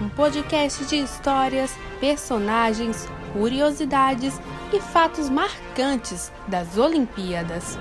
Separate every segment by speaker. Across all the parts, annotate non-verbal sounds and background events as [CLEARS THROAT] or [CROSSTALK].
Speaker 1: Um podcast de histórias, personagens, curiosidades e fatos marcantes das Olimpíadas.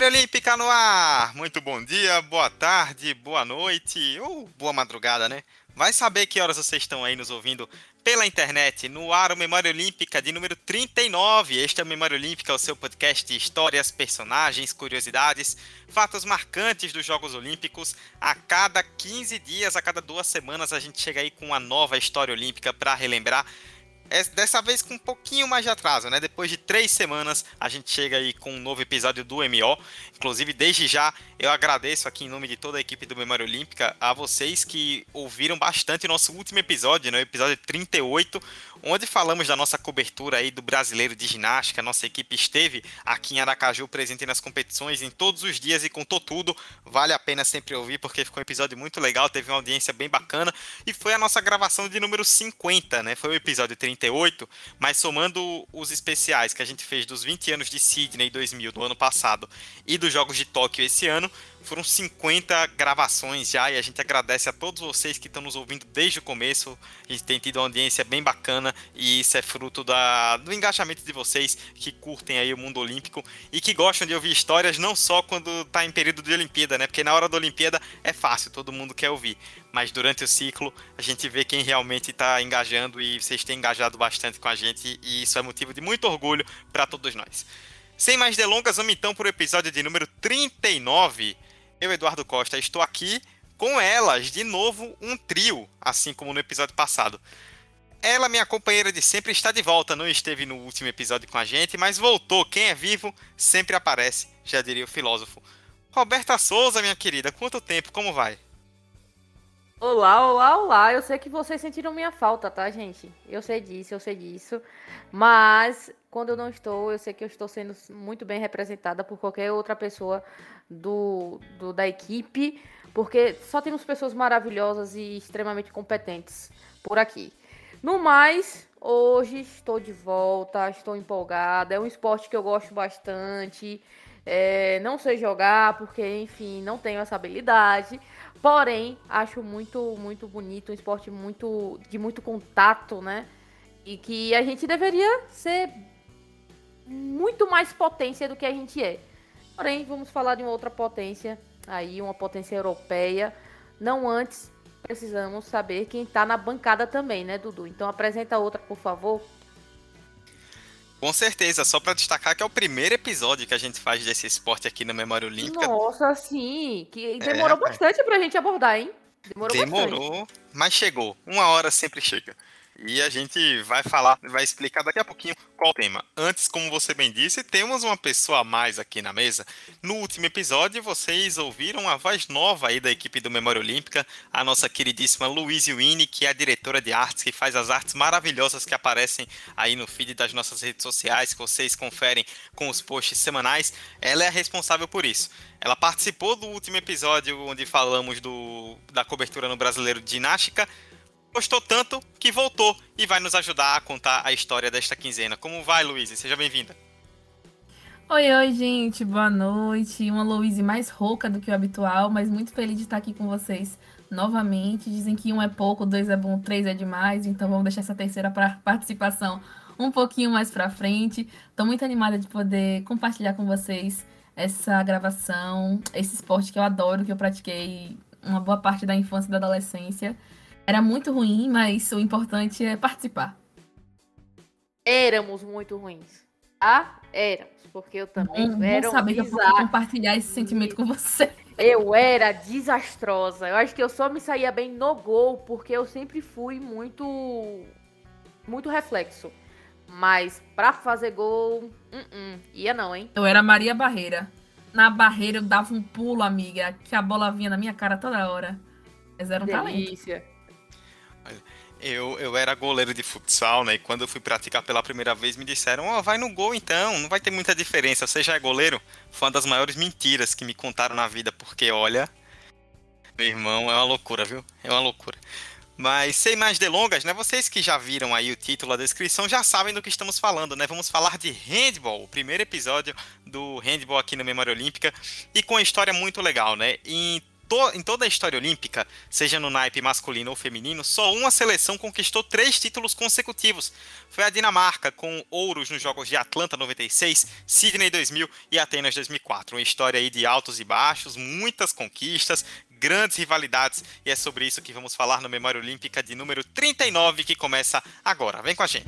Speaker 2: Memória Olímpica no ar! Muito bom dia, boa tarde, boa noite ou boa madrugada, né? Vai saber que horas vocês estão aí nos ouvindo pela internet, no ar o Memória Olímpica de número 39. Este é o Memória Olímpica, o seu podcast de histórias, personagens, curiosidades, fatos marcantes dos Jogos Olímpicos. A cada 15 dias, a cada duas semanas, a gente chega aí com uma nova história olímpica para relembrar é, dessa vez com um pouquinho mais de atraso, né? Depois de três semanas, a gente chega aí com um novo episódio do MO. Inclusive, desde já, eu agradeço aqui em nome de toda a equipe do Memória Olímpica a vocês que ouviram bastante o nosso último episódio, né? O episódio 38, onde falamos da nossa cobertura aí do brasileiro de ginástica. Nossa equipe esteve aqui em Aracaju presente nas competições em todos os dias e contou tudo. Vale a pena sempre ouvir porque ficou um episódio muito legal, teve uma audiência bem bacana e foi a nossa gravação de número 50, né? Foi o episódio 38 38, mas somando os especiais que a gente fez dos 20 anos de Sydney 2000 do ano passado e dos Jogos de Tóquio esse ano, foram 50 gravações já e a gente agradece a todos vocês que estão nos ouvindo desde o começo. A gente tem tido uma audiência bem bacana e isso é fruto da, do engajamento de vocês que curtem aí o mundo olímpico e que gostam de ouvir histórias não só quando está em período de Olimpíada, né? Porque na hora da Olimpíada é fácil, todo mundo quer ouvir. Mas durante o ciclo a gente vê quem realmente está engajando e vocês têm engajado bastante com a gente e isso é motivo de muito orgulho para todos nós. Sem mais delongas, vamos então para o episódio de número 39 eu, Eduardo Costa, estou aqui com elas, de novo, um trio, assim como no episódio passado. Ela, minha companheira de sempre, está de volta. Não esteve no último episódio com a gente, mas voltou. Quem é vivo sempre aparece, já diria o filósofo. Roberta Souza, minha querida, quanto tempo? Como vai?
Speaker 3: Olá, olá, olá. Eu sei que vocês sentiram minha falta, tá, gente? Eu sei disso, eu sei disso. Mas quando eu não estou, eu sei que eu estou sendo muito bem representada por qualquer outra pessoa do, do da equipe, porque só temos pessoas maravilhosas e extremamente competentes por aqui. No mais, hoje estou de volta, estou empolgada. É um esporte que eu gosto bastante. É, não sei jogar, porque, enfim, não tenho essa habilidade. Porém, acho muito, muito bonito, um esporte muito de muito contato, né? E que a gente deveria ser muito mais potência do que a gente é. Porém, vamos falar de uma outra potência, aí uma potência europeia. Não antes, precisamos saber quem está na bancada também, né, Dudu? Então apresenta outra, por favor.
Speaker 2: Com certeza, só para destacar que é o primeiro episódio que a gente faz desse esporte aqui na Memória Olímpica.
Speaker 3: Nossa, sim, que demorou é, bastante para a gente abordar, hein?
Speaker 2: Demorou, demorou mas chegou. Uma hora sempre chega. E a gente vai falar, vai explicar daqui a pouquinho qual o tema. Antes, como você bem disse, temos uma pessoa a mais aqui na mesa. No último episódio, vocês ouviram a voz nova aí da equipe do Memória Olímpica, a nossa queridíssima Louise Winnie, que é a diretora de artes, que faz as artes maravilhosas que aparecem aí no feed das nossas redes sociais, que vocês conferem com os posts semanais. Ela é a responsável por isso. Ela participou do último episódio onde falamos do, da cobertura no Brasileiro de Ginástica gostou tanto que voltou e vai nos ajudar a contar a história desta quinzena. Como vai, Luiz? Seja bem-vinda.
Speaker 4: Oi, oi, gente, boa noite. Uma Louise mais rouca do que o habitual, mas muito feliz de estar aqui com vocês novamente. Dizem que um é pouco, dois é bom, três é demais, então vamos deixar essa terceira participação um pouquinho mais para frente. Estou muito animada de poder compartilhar com vocês essa gravação, esse esporte que eu adoro, que eu pratiquei uma boa parte da infância e da adolescência. Era muito ruim, mas o importante é participar.
Speaker 3: Éramos muito ruins. Ah, éramos. Porque eu também
Speaker 4: não, era não saber que eu compartilhar esse sentimento com você.
Speaker 3: Eu era desastrosa. Eu acho que eu só me saía bem no gol, porque eu sempre fui muito. Muito reflexo. Mas pra fazer gol, uh -uh, ia não, hein?
Speaker 4: Eu era Maria Barreira. Na barreira eu dava um pulo, amiga, que a bola vinha na minha cara toda hora. Mas era um
Speaker 3: Delícia.
Speaker 4: talento.
Speaker 2: Eu, eu era goleiro de futsal, né? E quando eu fui praticar pela primeira vez, me disseram: Ó, oh, vai no gol então, não vai ter muita diferença. Você já é goleiro? Foi uma das maiores mentiras que me contaram na vida, porque olha, meu irmão, é uma loucura, viu? É uma loucura. Mas sem mais delongas, né? Vocês que já viram aí o título, a descrição, já sabem do que estamos falando, né? Vamos falar de handball, o primeiro episódio do handball aqui na Memória Olímpica e com uma história muito legal, né? Em to, em toda a história olímpica, seja no naipe masculino ou feminino, só uma seleção conquistou três títulos consecutivos. Foi a Dinamarca, com ouros nos Jogos de Atlanta 96, Sydney 2000 e Atenas 2004. Uma história aí de altos e baixos, muitas conquistas, grandes rivalidades, e é sobre isso que vamos falar no Memória Olímpica de número 39, que começa agora. Vem com a gente.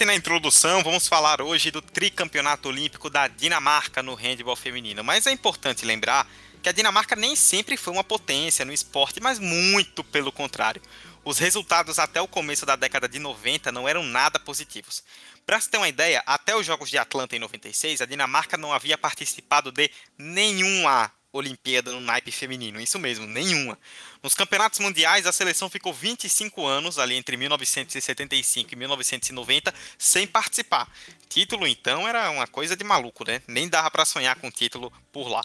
Speaker 2: Disse na introdução, vamos falar hoje do tricampeonato olímpico da Dinamarca no handball feminino. Mas é importante lembrar que a Dinamarca nem sempre foi uma potência no esporte, mas muito pelo contrário. Os resultados até o começo da década de 90 não eram nada positivos. Para se ter uma ideia, até os Jogos de Atlanta em 96, a Dinamarca não havia participado de nenhuma Olimpíada no naipe feminino, isso mesmo, nenhuma. Nos campeonatos mundiais, a seleção ficou 25 anos, ali entre 1975 e 1990, sem participar. Título, então, era uma coisa de maluco, né? Nem dava para sonhar com título por lá.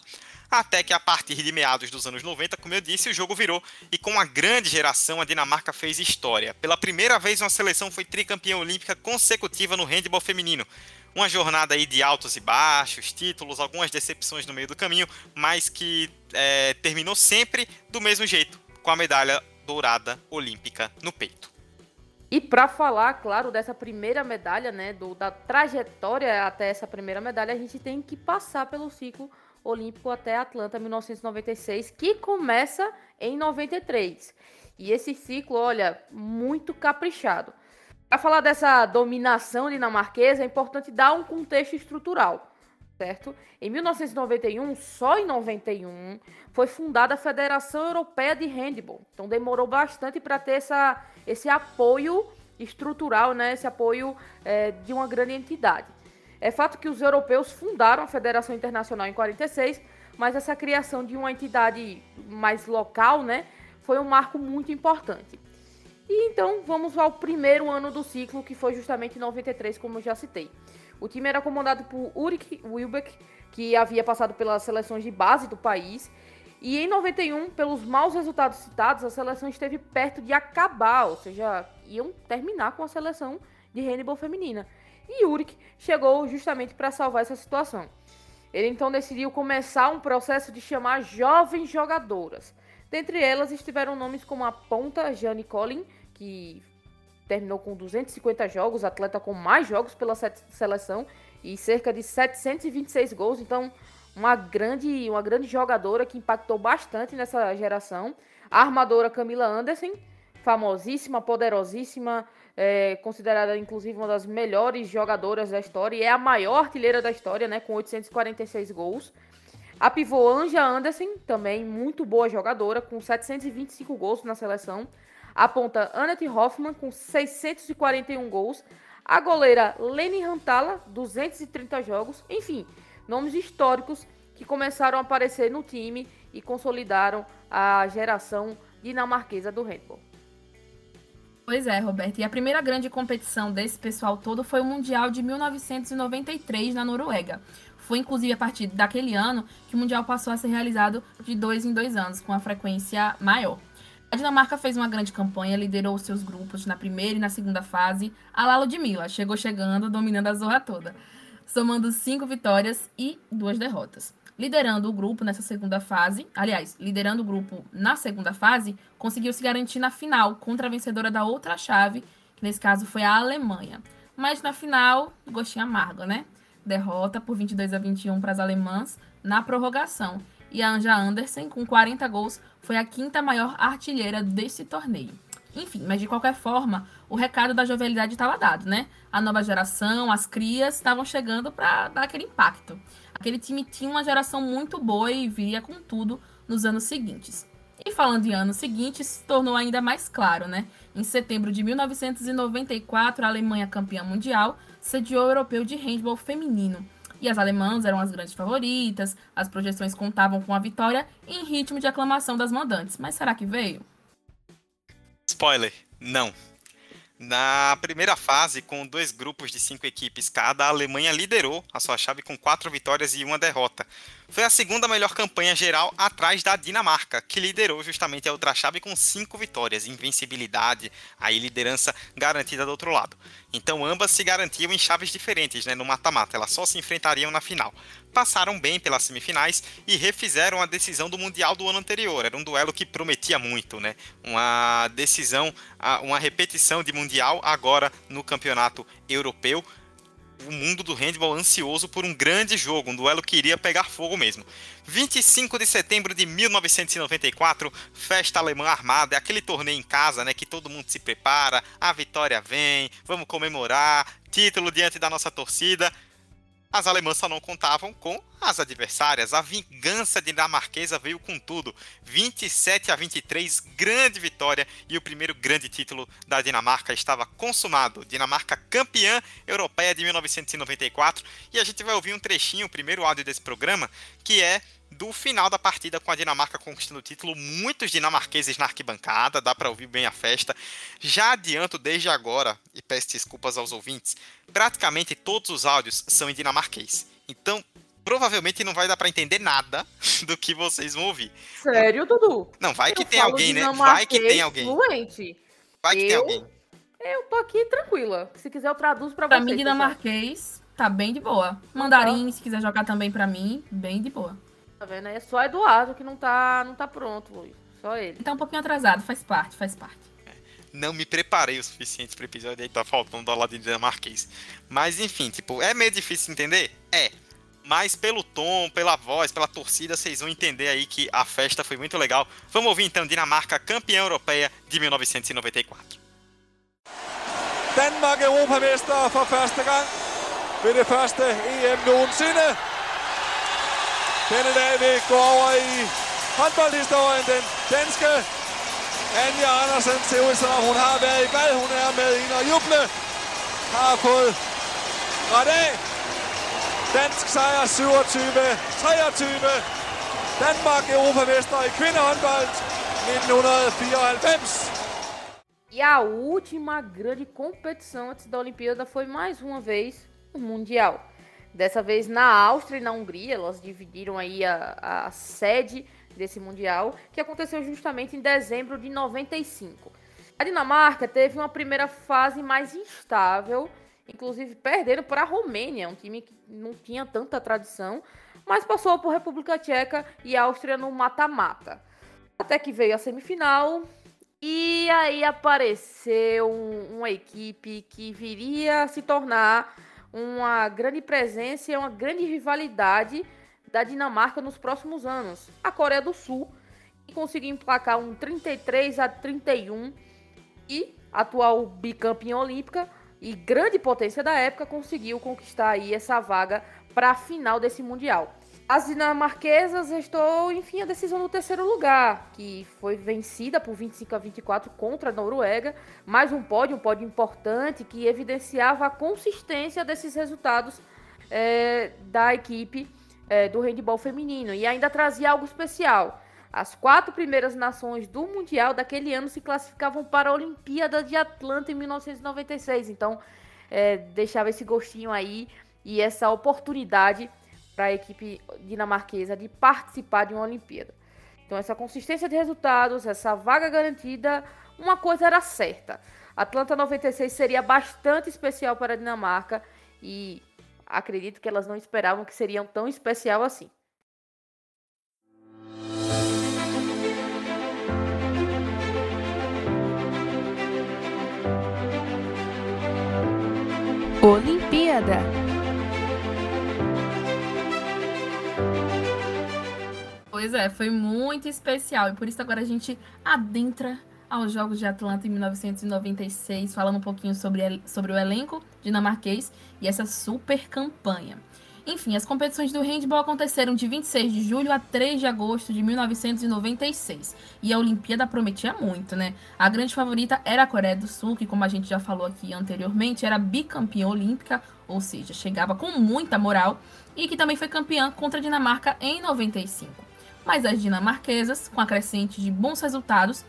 Speaker 2: Até que a partir de meados dos anos 90, como eu disse, o jogo virou e com uma grande geração a Dinamarca fez história. Pela primeira vez, uma seleção foi tricampeã olímpica consecutiva no handball feminino uma jornada aí de altos e baixos, títulos, algumas decepções no meio do caminho, mas que é, terminou sempre do mesmo jeito, com a medalha dourada olímpica no peito.
Speaker 3: E para falar, claro, dessa primeira medalha, né, do, da trajetória até essa primeira medalha, a gente tem que passar pelo ciclo olímpico até Atlanta 1996, que começa em 93. E esse ciclo, olha, muito caprichado. Para falar dessa dominação dinamarquesa, é importante dar um contexto estrutural, certo? Em 1991, só em 91, foi fundada a Federação Europeia de Handball. Então demorou bastante para ter essa, esse apoio estrutural, né? esse apoio é, de uma grande entidade. É fato que os europeus fundaram a Federação Internacional em 46, mas essa criação de uma entidade mais local, né, foi um marco muito importante. E então vamos ao primeiro ano do ciclo, que foi justamente em 93, como eu já citei. O time era comandado por Ulrich Wilbeck, que havia passado pelas seleções de base do país. E em 91, pelos maus resultados citados, a seleção esteve perto de acabar, ou seja, iam terminar com a seleção de handball feminina. E Ulrich chegou justamente para salvar essa situação. Ele então decidiu começar um processo de chamar jovens jogadoras. Dentre elas estiveram nomes como a ponta Jane Collin, que terminou com 250 jogos, atleta com mais jogos pela seleção e cerca de 726 gols, então uma grande, uma grande jogadora que impactou bastante nessa geração. A armadora Camila Anderson, famosíssima, poderosíssima, é, considerada inclusive uma das melhores jogadoras da história e é a maior artilheira da história, né, com 846 gols. A pivô Anja Anderson, também muito boa jogadora, com 725 gols na seleção. A ponta Annette Hoffman, com 641 gols. A goleira Leni Rantala, 230 jogos. Enfim, nomes históricos que começaram a aparecer no time e consolidaram a geração dinamarquesa do handball.
Speaker 4: Pois é, Roberto. E a primeira grande competição desse pessoal todo foi o Mundial de 1993 na Noruega. Foi inclusive a partir daquele ano que o Mundial passou a ser realizado de dois em dois anos, com a frequência maior. A Dinamarca fez uma grande campanha, liderou seus grupos na primeira e na segunda fase. A Lalo de Mila chegou chegando, dominando a zorra toda, somando cinco vitórias e duas derrotas. Liderando o grupo nessa segunda fase, aliás, liderando o grupo na segunda fase, conseguiu se garantir na final contra a vencedora da outra chave, que nesse caso foi a Alemanha. Mas na final, gostinho amargo, né? Derrota por 22 a 21 para as alemãs na prorrogação. E a Anja Andersen, com 40 gols, foi a quinta maior artilheira desse torneio. Enfim, mas de qualquer forma, o recado da jovialidade estava dado, né? A nova geração, as crias estavam chegando para dar aquele impacto. Aquele time tinha uma geração muito boa e viria com tudo nos anos seguintes. E falando em anos seguintes, se tornou ainda mais claro, né? Em setembro de 1994, a Alemanha, campeã mundial, sediou o europeu de handball feminino. E as alemãs eram as grandes favoritas, as projeções contavam com a vitória em ritmo de aclamação das mandantes. Mas será que veio?
Speaker 2: Spoiler, não. Na primeira fase, com dois grupos de cinco equipes cada, a Alemanha liderou a sua chave com quatro vitórias e uma derrota. Foi a segunda melhor campanha geral atrás da Dinamarca, que liderou justamente a outra chave com cinco vitórias, invencibilidade, aí liderança garantida do outro lado. Então ambas se garantiam em chaves diferentes, né, no mata-mata, elas só se enfrentariam na final. Passaram bem pelas semifinais e refizeram a decisão do Mundial do ano anterior. Era um duelo que prometia muito, né? Uma decisão, uma repetição de Mundial agora no Campeonato Europeu o mundo do handball ansioso por um grande jogo, um duelo que iria pegar fogo mesmo. 25 de setembro de 1994, festa alemã armada, é aquele torneio em casa, né, que todo mundo se prepara, a vitória vem, vamos comemorar, título diante da nossa torcida. As alemãs só não contavam com as adversárias. A vingança dinamarquesa veio com tudo. 27 a 23, grande vitória e o primeiro grande título da Dinamarca estava consumado. Dinamarca campeã europeia de 1994. E a gente vai ouvir um trechinho, o primeiro áudio desse programa, que é do final da partida com a Dinamarca conquistando o título, muitos dinamarqueses na arquibancada, dá para ouvir bem a festa. Já adianto desde agora, e peço desculpas aos ouvintes, praticamente todos os áudios são em dinamarquês. Então, provavelmente não vai dar para entender nada [LAUGHS] do que vocês vão ouvir.
Speaker 3: Sério, Dudu?
Speaker 2: Não, vai que tem alguém, né? Vai que tem alguém.
Speaker 3: Fluente.
Speaker 2: Vai que eu, tem alguém.
Speaker 3: Eu tô aqui tranquila. Se quiser eu traduzo para vocês.
Speaker 4: Pra mim, dinamarquês tá bem de boa. Mandarim, se quiser jogar também para mim, bem de boa.
Speaker 3: Tá vendo? É só Eduardo que não tá, não tá pronto, Luiz. Só ele.
Speaker 4: Tá um pouquinho atrasado, faz parte, faz parte.
Speaker 2: Não me preparei o suficiente pro episódio aí, tá faltando do lado de dinamarquês. Mas enfim, tipo, é meio difícil entender? É. Mas pelo tom, pela voz, pela torcida, vocês vão entender aí que a festa foi muito legal. Vamos ouvir então Dinamarca, campeã europeia de 1994.
Speaker 5: Danmark europamester for første gang ved det første EM nogensinde. Denne dag vil gå over i håndboldhistorien. Den danske Anja Andersen ser ud som om hun har været i bad. Hun er med ind og juble. Har fået ret af. Dansk sejr 27-23. Danmark europamester i kvindehåndbold 1994.
Speaker 3: E a última grande competição antes da Olimpíada foi mais uma vez o Mundial. Dessa vez na Áustria e na Hungria, elas dividiram aí a, a sede desse Mundial, que aconteceu justamente em dezembro de 95. A Dinamarca teve uma primeira fase mais instável, inclusive perdendo para a Romênia, um time que não tinha tanta tradição, mas passou por República Tcheca e Áustria no mata-mata. Até que veio a semifinal, e aí apareceu um, uma equipe que viria a se tornar uma grande presença e uma grande rivalidade da Dinamarca nos próximos anos. A Coreia do Sul conseguiu emplacar um 33 a 31 e atual bicampeã olímpica e grande potência da época conseguiu conquistar aí essa vaga para a final desse mundial. As dinamarquesas estou, enfim, a decisão no terceiro lugar, que foi vencida por 25 a 24 contra a Noruega. Mais um pódio, um pódio importante que evidenciava a consistência desses resultados é, da equipe é, do handball feminino. E ainda trazia algo especial. As quatro primeiras nações do Mundial daquele ano se classificavam para a Olimpíada de Atlanta em 1996. Então, é, deixava esse gostinho aí e essa oportunidade para a equipe dinamarquesa de participar de uma Olimpíada. Então, essa consistência de resultados, essa vaga garantida, uma coisa era certa. Atlanta 96 seria bastante especial para a Dinamarca e acredito que elas não esperavam que seria tão especial assim.
Speaker 1: Olimpíada
Speaker 4: Pois é, foi muito especial. E por isso agora a gente adentra aos Jogos de Atlanta em 1996, falando um pouquinho sobre, sobre o elenco dinamarquês e essa super campanha. Enfim, as competições do handball aconteceram de 26 de julho a 3 de agosto de 1996. E a Olimpíada prometia muito, né? A grande favorita era a Coreia do Sul, que, como a gente já falou aqui anteriormente, era bicampeã olímpica, ou seja, chegava com muita moral, e que também foi campeã contra a Dinamarca em 95. Mas as dinamarquesas, com a crescente de bons resultados,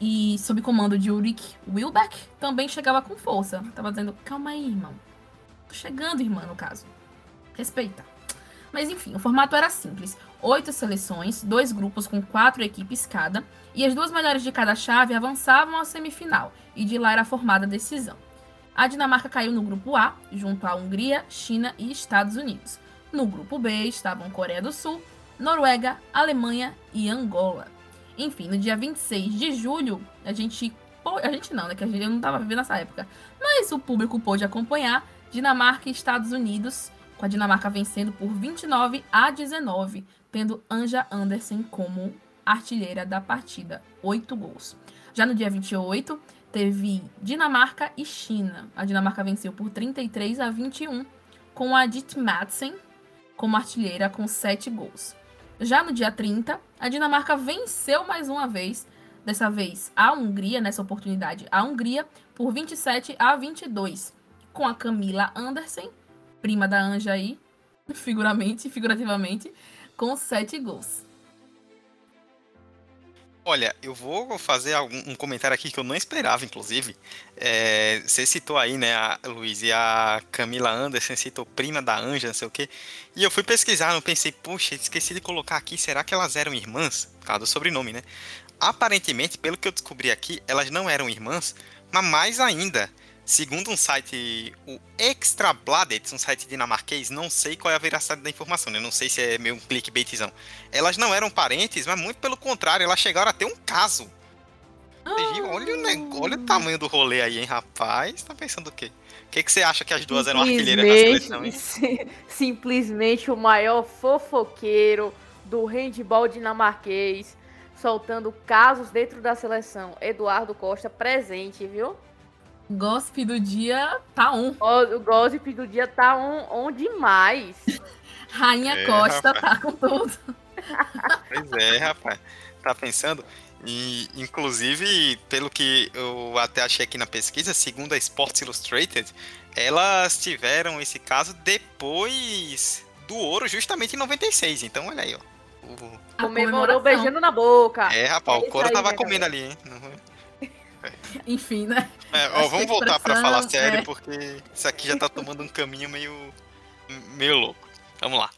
Speaker 4: e sob comando de Ulrich Wilbeck, também chegava com força. Tava dizendo, calma aí, irmão. Tô chegando, irmã, no caso respeita. Mas enfim, o formato era simples: oito seleções, dois grupos com quatro equipes cada, e as duas melhores de cada chave avançavam à semifinal, e de lá era formada a decisão. A Dinamarca caiu no grupo A, junto à Hungria, China e Estados Unidos. No grupo B estavam Coreia do Sul, Noruega, Alemanha e Angola. Enfim, no dia 26 de julho, a gente. A gente não, né? Que gente não estava vivendo nessa época. Mas o público pôde acompanhar Dinamarca e Estados Unidos com a Dinamarca vencendo por 29 a 19, tendo Anja Andersen como artilheira da partida, 8 gols. Já no dia 28, teve Dinamarca e China. A Dinamarca venceu por 33 a 21, com a Dit Madsen como artilheira com 7 gols. Já no dia 30, a Dinamarca venceu mais uma vez, dessa vez a Hungria, nessa oportunidade a Hungria, por 27 a 22, com a Camila Andersen prima da Anja aí, [LAUGHS] figuramente, figurativamente, com sete gols.
Speaker 2: Olha, eu vou fazer um comentário aqui que eu não esperava, inclusive. É, você citou aí, né, a Luiz e a Camila Anderson, citou prima da Anja, não sei o quê. E eu fui pesquisar, não pensei, puxa, esqueci de colocar aqui, será que elas eram irmãs? Por causa do sobrenome, né? Aparentemente, pelo que eu descobri aqui, elas não eram irmãs, mas mais ainda, Segundo um site, o Extra Bladet, um site dinamarquês, não sei qual é a veracidade da informação, né? Não sei se é meio um clickbaitzão. Elas não eram parentes, mas muito pelo contrário, elas chegaram a ter um caso. Oh. Olha, o negócio, olha o tamanho do rolê aí, hein, rapaz? Tá pensando o quê? O que, que você acha que as duas eram artilheiras na seleção, hein? [LAUGHS]
Speaker 3: Simplesmente o maior fofoqueiro do handball dinamarquês, soltando casos dentro da seleção. Eduardo Costa presente, viu?
Speaker 4: Gossip do dia tá on.
Speaker 3: O, o gossip do dia tá on, on demais. [LAUGHS]
Speaker 4: Rainha é, Costa rapaz. tá com tudo. [LAUGHS]
Speaker 2: Pois é, rapaz. Tá pensando? E, inclusive, pelo que eu até achei aqui na pesquisa, segundo a Sports Illustrated, elas tiveram esse caso depois do ouro, justamente em 96. Então, olha aí, ó.
Speaker 3: O... Comemorou beijando na boca.
Speaker 2: É, rapaz, é o couro tava comendo ali, hein? [LAUGHS]
Speaker 4: Enfim, né?
Speaker 2: É, ó, vamos voltar para falar sério, é. porque isso aqui já tá tomando um caminho meio, meio louco. Vamos lá.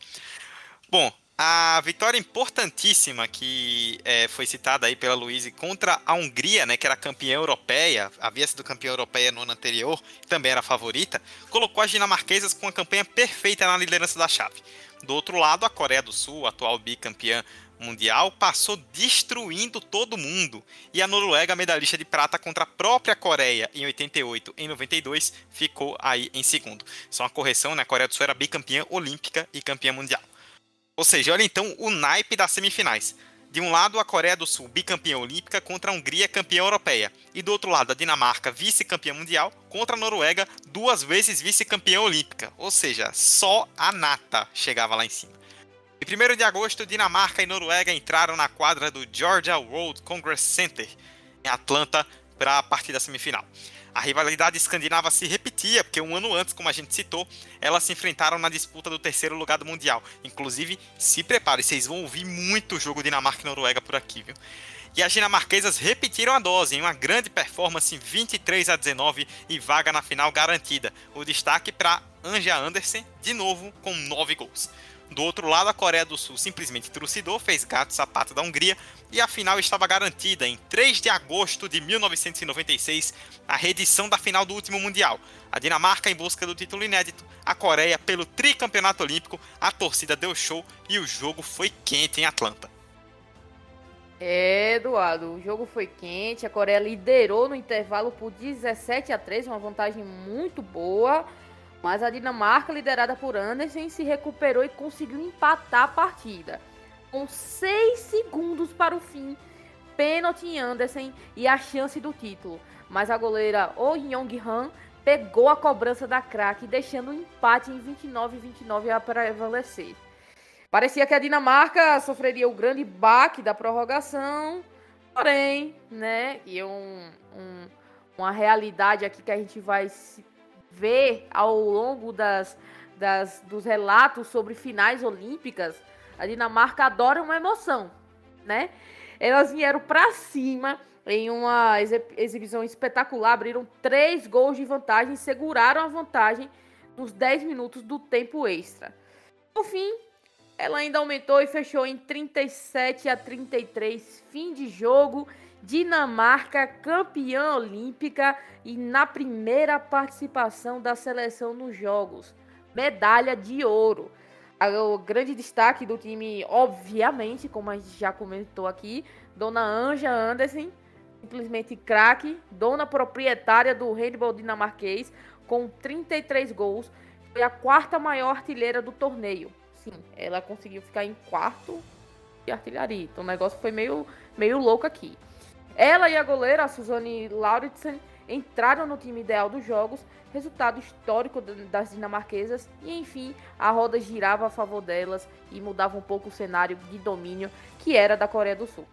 Speaker 2: Bom, a vitória importantíssima que é, foi citada aí pela Luísa contra a Hungria, né, que era campeã europeia, havia sido campeã europeia no ano anterior, também era favorita, colocou as dinamarquesas com uma campanha perfeita na liderança da chave. Do outro lado, a Coreia do Sul, atual bicampeã mundial passou destruindo todo mundo. E a Noruega, medalhista de prata contra a própria Coreia em 88 em 92, ficou aí em segundo. Só uma correção, né? A Coreia do Sul era bicampeã olímpica e campeã mundial. Ou seja, olha então o naipe das semifinais. De um lado, a Coreia do Sul, bicampeã olímpica, contra a Hungria, campeã europeia. E do outro lado, a Dinamarca, vice-campeã mundial, contra a Noruega, duas vezes vice-campeã olímpica. Ou seja, só a nata chegava lá em cima. Em 1 de agosto, Dinamarca e Noruega entraram na quadra do Georgia World Congress Center, em Atlanta, para a partida semifinal. A rivalidade escandinava se repetia, porque um ano antes, como a gente citou, elas se enfrentaram na disputa do terceiro lugar do Mundial. Inclusive, se prepare, vocês vão ouvir muito jogo Dinamarca e Noruega por aqui, viu? E as dinamarquesas repetiram a dose em uma grande performance 23 a 19 e vaga na final garantida. O destaque para Anja Andersen, de novo com 9 gols. Do outro lado, a Coreia do Sul simplesmente trucidou, fez gato sapato da Hungria e a final estava garantida em 3 de agosto de 1996, a reedição da final do último Mundial. A Dinamarca em busca do título inédito, a Coreia pelo tricampeonato olímpico, a torcida deu show e o jogo foi quente em Atlanta.
Speaker 3: É, Eduardo, o jogo foi quente, a Coreia liderou no intervalo por 17 a 3, uma vantagem muito boa. Mas a Dinamarca, liderada por Andersen, se recuperou e conseguiu empatar a partida. Com 6 segundos para o fim, pênalti em Andersen e a chance do título. Mas a goleira Oh Young-han pegou a cobrança da craque, deixando o empate em 29 29 a prevalecer. Parecia que a Dinamarca sofreria o grande baque da prorrogação, porém, né, e um, um, uma realidade aqui que a gente vai ver ao longo das, das, dos relatos sobre finais olímpicas, a Dinamarca adora uma emoção, né? Elas vieram para cima em uma exibição espetacular, abriram três gols de vantagem, seguraram a vantagem nos 10 minutos do tempo extra. No fim, ela ainda aumentou e fechou em 37 a 33, fim de jogo. Dinamarca campeã olímpica e na primeira participação da seleção nos Jogos, medalha de ouro. O grande destaque do time, obviamente, como a gente já comentou aqui, Dona Anja Andersen, simplesmente craque, dona proprietária do handball dinamarquês, com 33 gols, foi a quarta maior artilheira do torneio. Sim, ela conseguiu ficar em quarto de artilharia. Então o negócio foi meio, meio louco aqui. Ela e a goleira, a Suzane Lauritsen, entraram no time ideal dos jogos, resultado histórico das dinamarquesas, e enfim, a roda girava a favor delas e mudava um pouco o cenário de domínio que era da Coreia do Sul.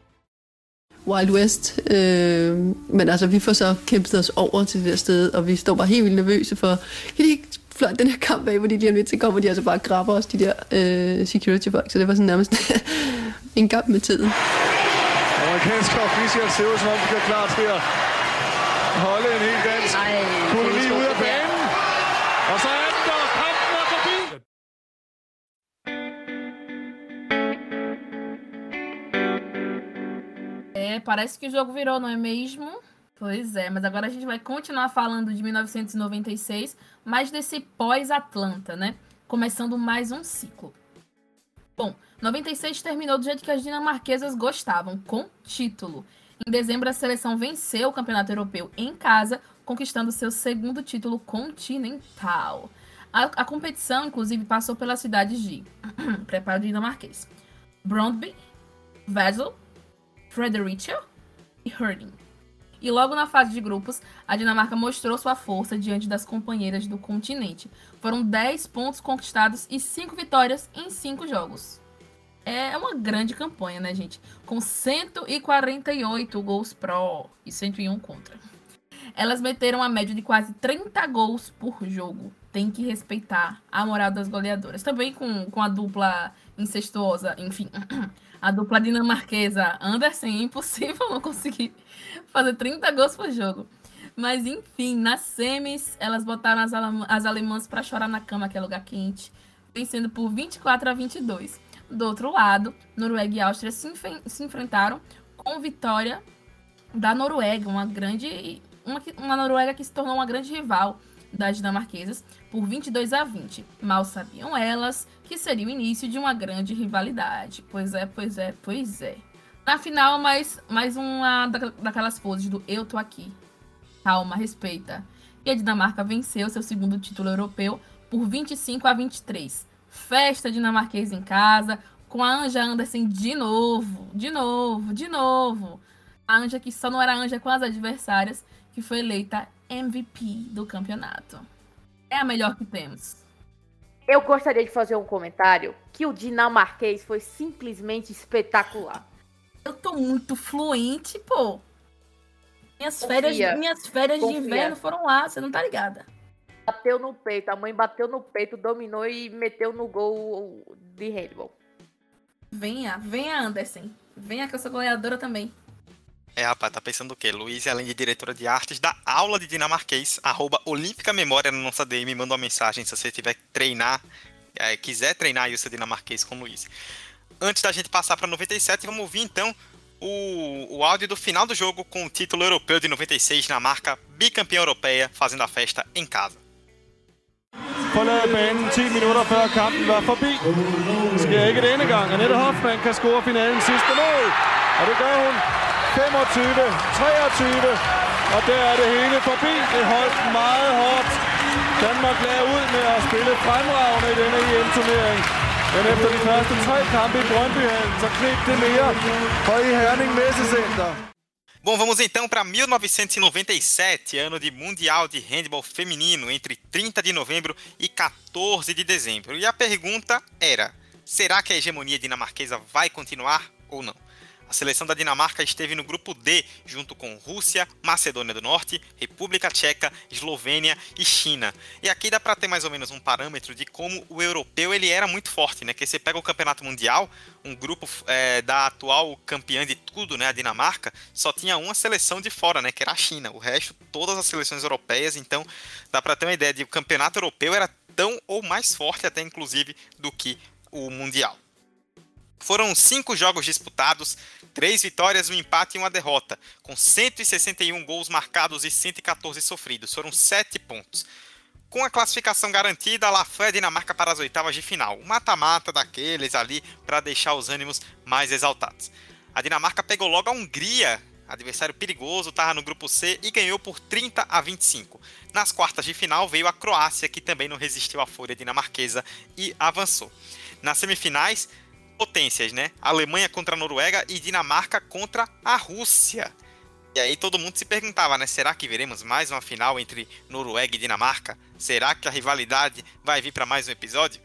Speaker 6: Wild West. Øh, men altså, vi får så kæmpet os over til det sted, og vi står bare helt vildt nervøse for, kan de ikke fløjte den her kamp af, fordi lige om lidt, så kommer de altså bare og grabber os, de der øh, security folk. Så det var sådan nærmest [LAUGHS] en kamp med tiden.
Speaker 5: Amerikanske official ser ud som om, de er klar til at holde en helt dansk koloni ud af banen. Og så er den der, kampen er forbi.
Speaker 4: É, parece que o jogo virou, não é mesmo? Pois é, mas agora a gente vai continuar falando de 1996, mas desse pós-Atlanta, né? Começando mais um ciclo. Bom, 96 terminou do jeito que as dinamarquesas gostavam, com título. Em dezembro, a seleção venceu o Campeonato Europeu em casa, conquistando seu segundo título continental. A, a competição, inclusive, passou pelas cidades de [CLEARS THROAT] preparo dinamarquês, Brøndby, Basel, Fredericia e Herding. E logo na fase de grupos, a Dinamarca mostrou sua força diante das companheiras do continente. Foram 10 pontos conquistados e 5 vitórias em 5 jogos. É uma grande campanha, né, gente? Com 148 gols pró e 101 contra. Elas meteram a média de quase 30 gols por jogo. Tem que respeitar a moral das goleadoras. Também com, com a dupla incestuosa, enfim. [CLEARS THROAT] A dupla dinamarquesa Andersen, é impossível não conseguir fazer 30 gols por jogo. Mas enfim, nas semis, elas botaram as, as alemãs para chorar na cama, que é lugar quente, vencendo por 24 a 22. Do outro lado, Noruega e Áustria se, se enfrentaram com vitória da Noruega, uma grande. Uma, uma Noruega que se tornou uma grande rival das dinamarquesas por 22 a 20. Mal sabiam elas que seria o início de uma grande rivalidade. Pois é, pois é, pois é. Na final, mais, mais uma daquelas poses do Eu tô aqui. Calma, respeita. E a Dinamarca venceu seu segundo título europeu por 25 a 23. Festa dinamarquesa em casa, com a Anja Andersen de novo, de novo, de novo. A Anja que só não era Anja com as adversárias, que foi eleita MVP do campeonato. É a melhor que temos.
Speaker 3: Eu gostaria de fazer um comentário que o dinamarquês foi simplesmente espetacular.
Speaker 4: Eu tô muito fluente, pô. Minhas Confia. férias, minhas férias de inverno foram lá, você não tá ligada.
Speaker 3: Bateu no peito, a mãe bateu no peito, dominou e meteu no gol de handball.
Speaker 4: Venha, venha Anderson. Venha que eu sou goleadora também.
Speaker 2: É, rapaz, tá pensando o quê? Luiz, além de diretora de artes, da aula de dinamarquês, arroba Olímpica Memória na nossa DM, manda uma mensagem se você tiver que treinar, é, quiser treinar aí o seu dinamarquês com o Luiz. Antes da gente passar para 97, vamos ouvir então o, o áudio do final do jogo com o título europeu de 96 na marca bicampeã europeia, fazendo a festa em casa.
Speaker 5: Forlade banen 10 minutter før kampen var forbi. Sker ikke denne gang, Annette Hoffmann kan score finalen sidste mål. Og det gør hun 25, 23, og der er det hele forbi. Det holdt meget hårdt. Danmark lader ud med at spille fremragende i denne EM-turnering. Men efter de første tre kampe i Brøndbyhallen, så knep det mere for i Herning Messecenter.
Speaker 2: Bom, vamos então para 1997, ano de Mundial de Handball Feminino, entre 30 de novembro e 14 de dezembro. E a pergunta era: será que a hegemonia dinamarquesa vai continuar ou não? A seleção da Dinamarca esteve no grupo D, junto com Rússia, Macedônia do Norte, República Tcheca, Eslovênia e China. E aqui dá para ter mais ou menos um parâmetro de como o europeu ele era muito forte, né? Que você pega o Campeonato Mundial, um grupo é, da atual campeã de tudo, né, a Dinamarca, só tinha uma seleção de fora, né, que era a China. O resto, todas as seleções europeias. Então, dá para ter uma ideia de o Campeonato Europeu era tão ou mais forte até inclusive do que o Mundial. Foram cinco jogos disputados, três vitórias, um empate e uma derrota, com 161 gols marcados e 114 sofridos. Foram sete pontos. Com a classificação garantida, lá foi a Dinamarca para as oitavas de final. Mata-mata daqueles ali para deixar os ânimos mais exaltados. A Dinamarca pegou logo a Hungria, adversário perigoso, estava no grupo C e ganhou por 30 a 25. Nas quartas de final veio a Croácia, que também não resistiu à fúria dinamarquesa e avançou. Nas semifinais, potências, né? Alemanha contra a Noruega e Dinamarca contra a Rússia. E aí todo mundo se perguntava, né? Será que veremos mais uma final entre Noruega e Dinamarca? Será que a rivalidade vai vir para mais um episódio?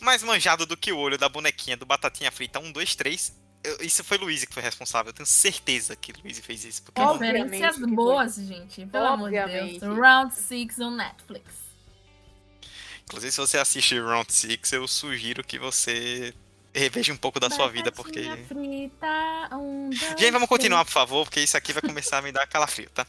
Speaker 2: Mais manjado do que o olho da bonequinha do Batatinha Frita 1, 2, 3. Eu, isso foi Luiz que foi responsável. Eu tenho certeza que Luiz fez isso. Porque
Speaker 4: Referências boas, gente. Pelo Obviamente. amor de Deus. Round 6 on Netflix.
Speaker 2: Inclusive, se você assiste Round 6, eu sugiro que você reveja um pouco da sua vida, porque.
Speaker 4: Frita, um, dois,
Speaker 2: Gente, vamos continuar, por favor, porque isso aqui vai começar a me dar calafrio, tá?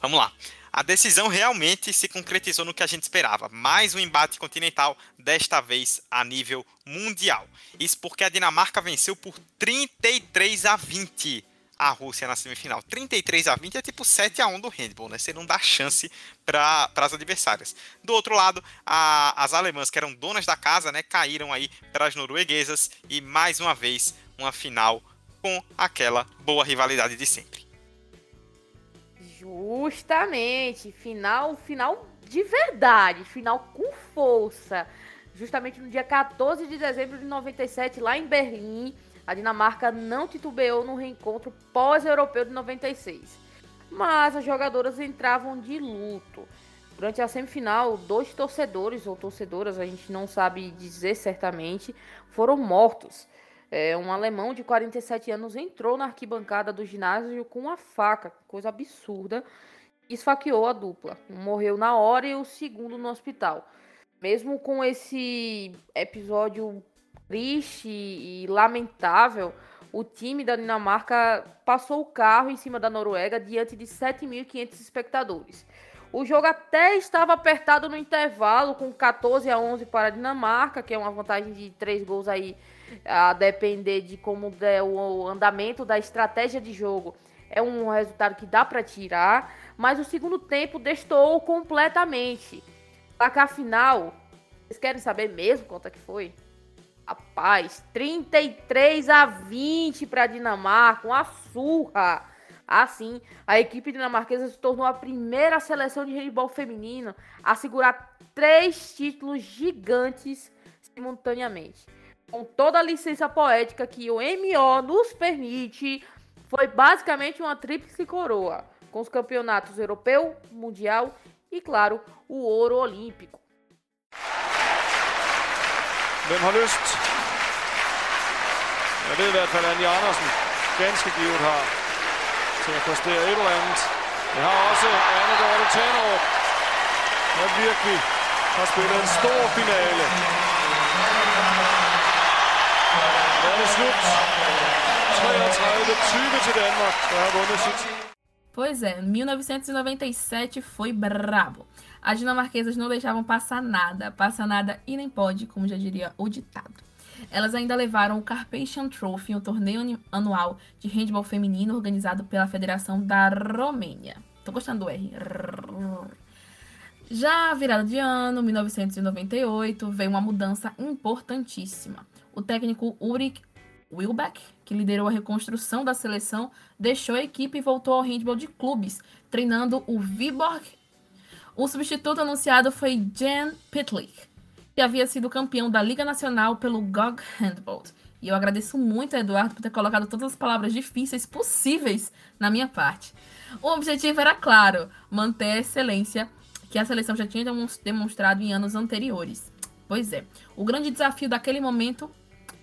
Speaker 2: Vamos lá. A decisão realmente se concretizou no que a gente esperava. Mais um embate continental, desta vez a nível mundial. Isso porque a Dinamarca venceu por 33 a 20 a Rússia na semifinal. 33 a 20 é tipo 7 a 1 do handball, né? Você não dá chance para as adversárias. Do outro lado, a, as alemãs, que eram donas da casa, né, caíram aí para as norueguesas e mais uma vez uma final com aquela boa rivalidade de sempre.
Speaker 3: Justamente, final, final de verdade, final com força. Justamente no dia 14 de dezembro de 97, lá em Berlim, a Dinamarca não titubeou no reencontro pós-europeu de 96, mas as jogadoras entravam de luto. Durante a semifinal, dois torcedores ou torcedoras, a gente não sabe dizer certamente, foram mortos. É, um alemão de 47 anos entrou na arquibancada do ginásio com uma faca, coisa absurda, e esfaqueou a dupla. Um morreu na hora e o segundo no hospital. Mesmo com esse episódio triste e lamentável, o time da Dinamarca passou o carro em cima da Noruega diante de 7.500 espectadores. O jogo até estava apertado no intervalo, com 14 a 11 para a Dinamarca, que é uma vantagem de 3 gols aí, a depender de como der o andamento da estratégia de jogo. É um resultado que dá para tirar, mas o segundo tempo destoou completamente. Placar final, vocês querem saber mesmo quanto é que foi? Rapaz, 33 a 20 para a Dinamarca, uma surra. Assim, a equipe dinamarquesa se tornou a primeira seleção de handebol feminino a segurar três títulos gigantes simultaneamente. Com toda a licença poética que o MO nos permite, foi basicamente uma tríplice coroa, com os campeonatos europeu, mundial e, claro, o ouro olímpico.
Speaker 5: Hvem har lyst? Jeg ved i hvert fald, at Anja Andersen ganske givet har til at præstere et eller andet. Jeg har også Anne Dorte Tannerup, der virkelig har spillet en stor finale. Nu er det slut. 33-20 til Danmark, der har vundet sit.
Speaker 4: Pois é, 1997 foi brabo. As dinamarquesas não deixavam passar nada, passa nada e nem pode, como já diria o ditado. Elas ainda levaram o Carpathian Trophy, um torneio anual de handball feminino organizado pela Federação da Romênia. Tô gostando do R. Já virada de ano, 1998, veio uma mudança importantíssima. O técnico Ulrich Wilbeck, que liderou a reconstrução da seleção, deixou a equipe e voltou ao handball de clubes, treinando o Viborg o substituto anunciado foi Jan Pitlick, que havia sido campeão da Liga Nacional pelo GOG Handball E eu agradeço muito a Eduardo por ter colocado todas as palavras difíceis possíveis na minha parte. O objetivo era claro, manter a excelência que a seleção já tinha demonstrado em anos anteriores. Pois é, o grande desafio daquele momento,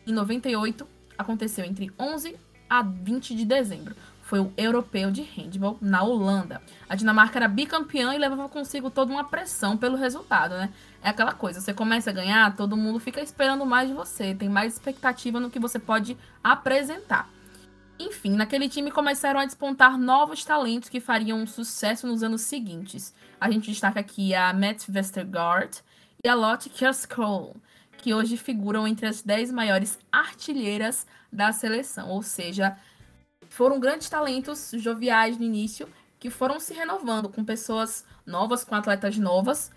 Speaker 4: em 98, aconteceu entre 11 a 20 de dezembro. Foi o europeu de handball na Holanda. A Dinamarca era bicampeã e levava consigo toda uma pressão pelo resultado, né? É aquela coisa, você começa a ganhar, todo mundo fica esperando mais de você, tem mais expectativa no que você pode apresentar. Enfim, naquele time começaram a despontar novos talentos que fariam um sucesso nos anos seguintes. A gente destaca aqui a Matt Vestergaard e a Lotte Kjerskroll, que hoje figuram entre as 10 maiores artilheiras da seleção, ou seja, foram grandes talentos joviais no início que foram se renovando com pessoas novas, com atletas novas,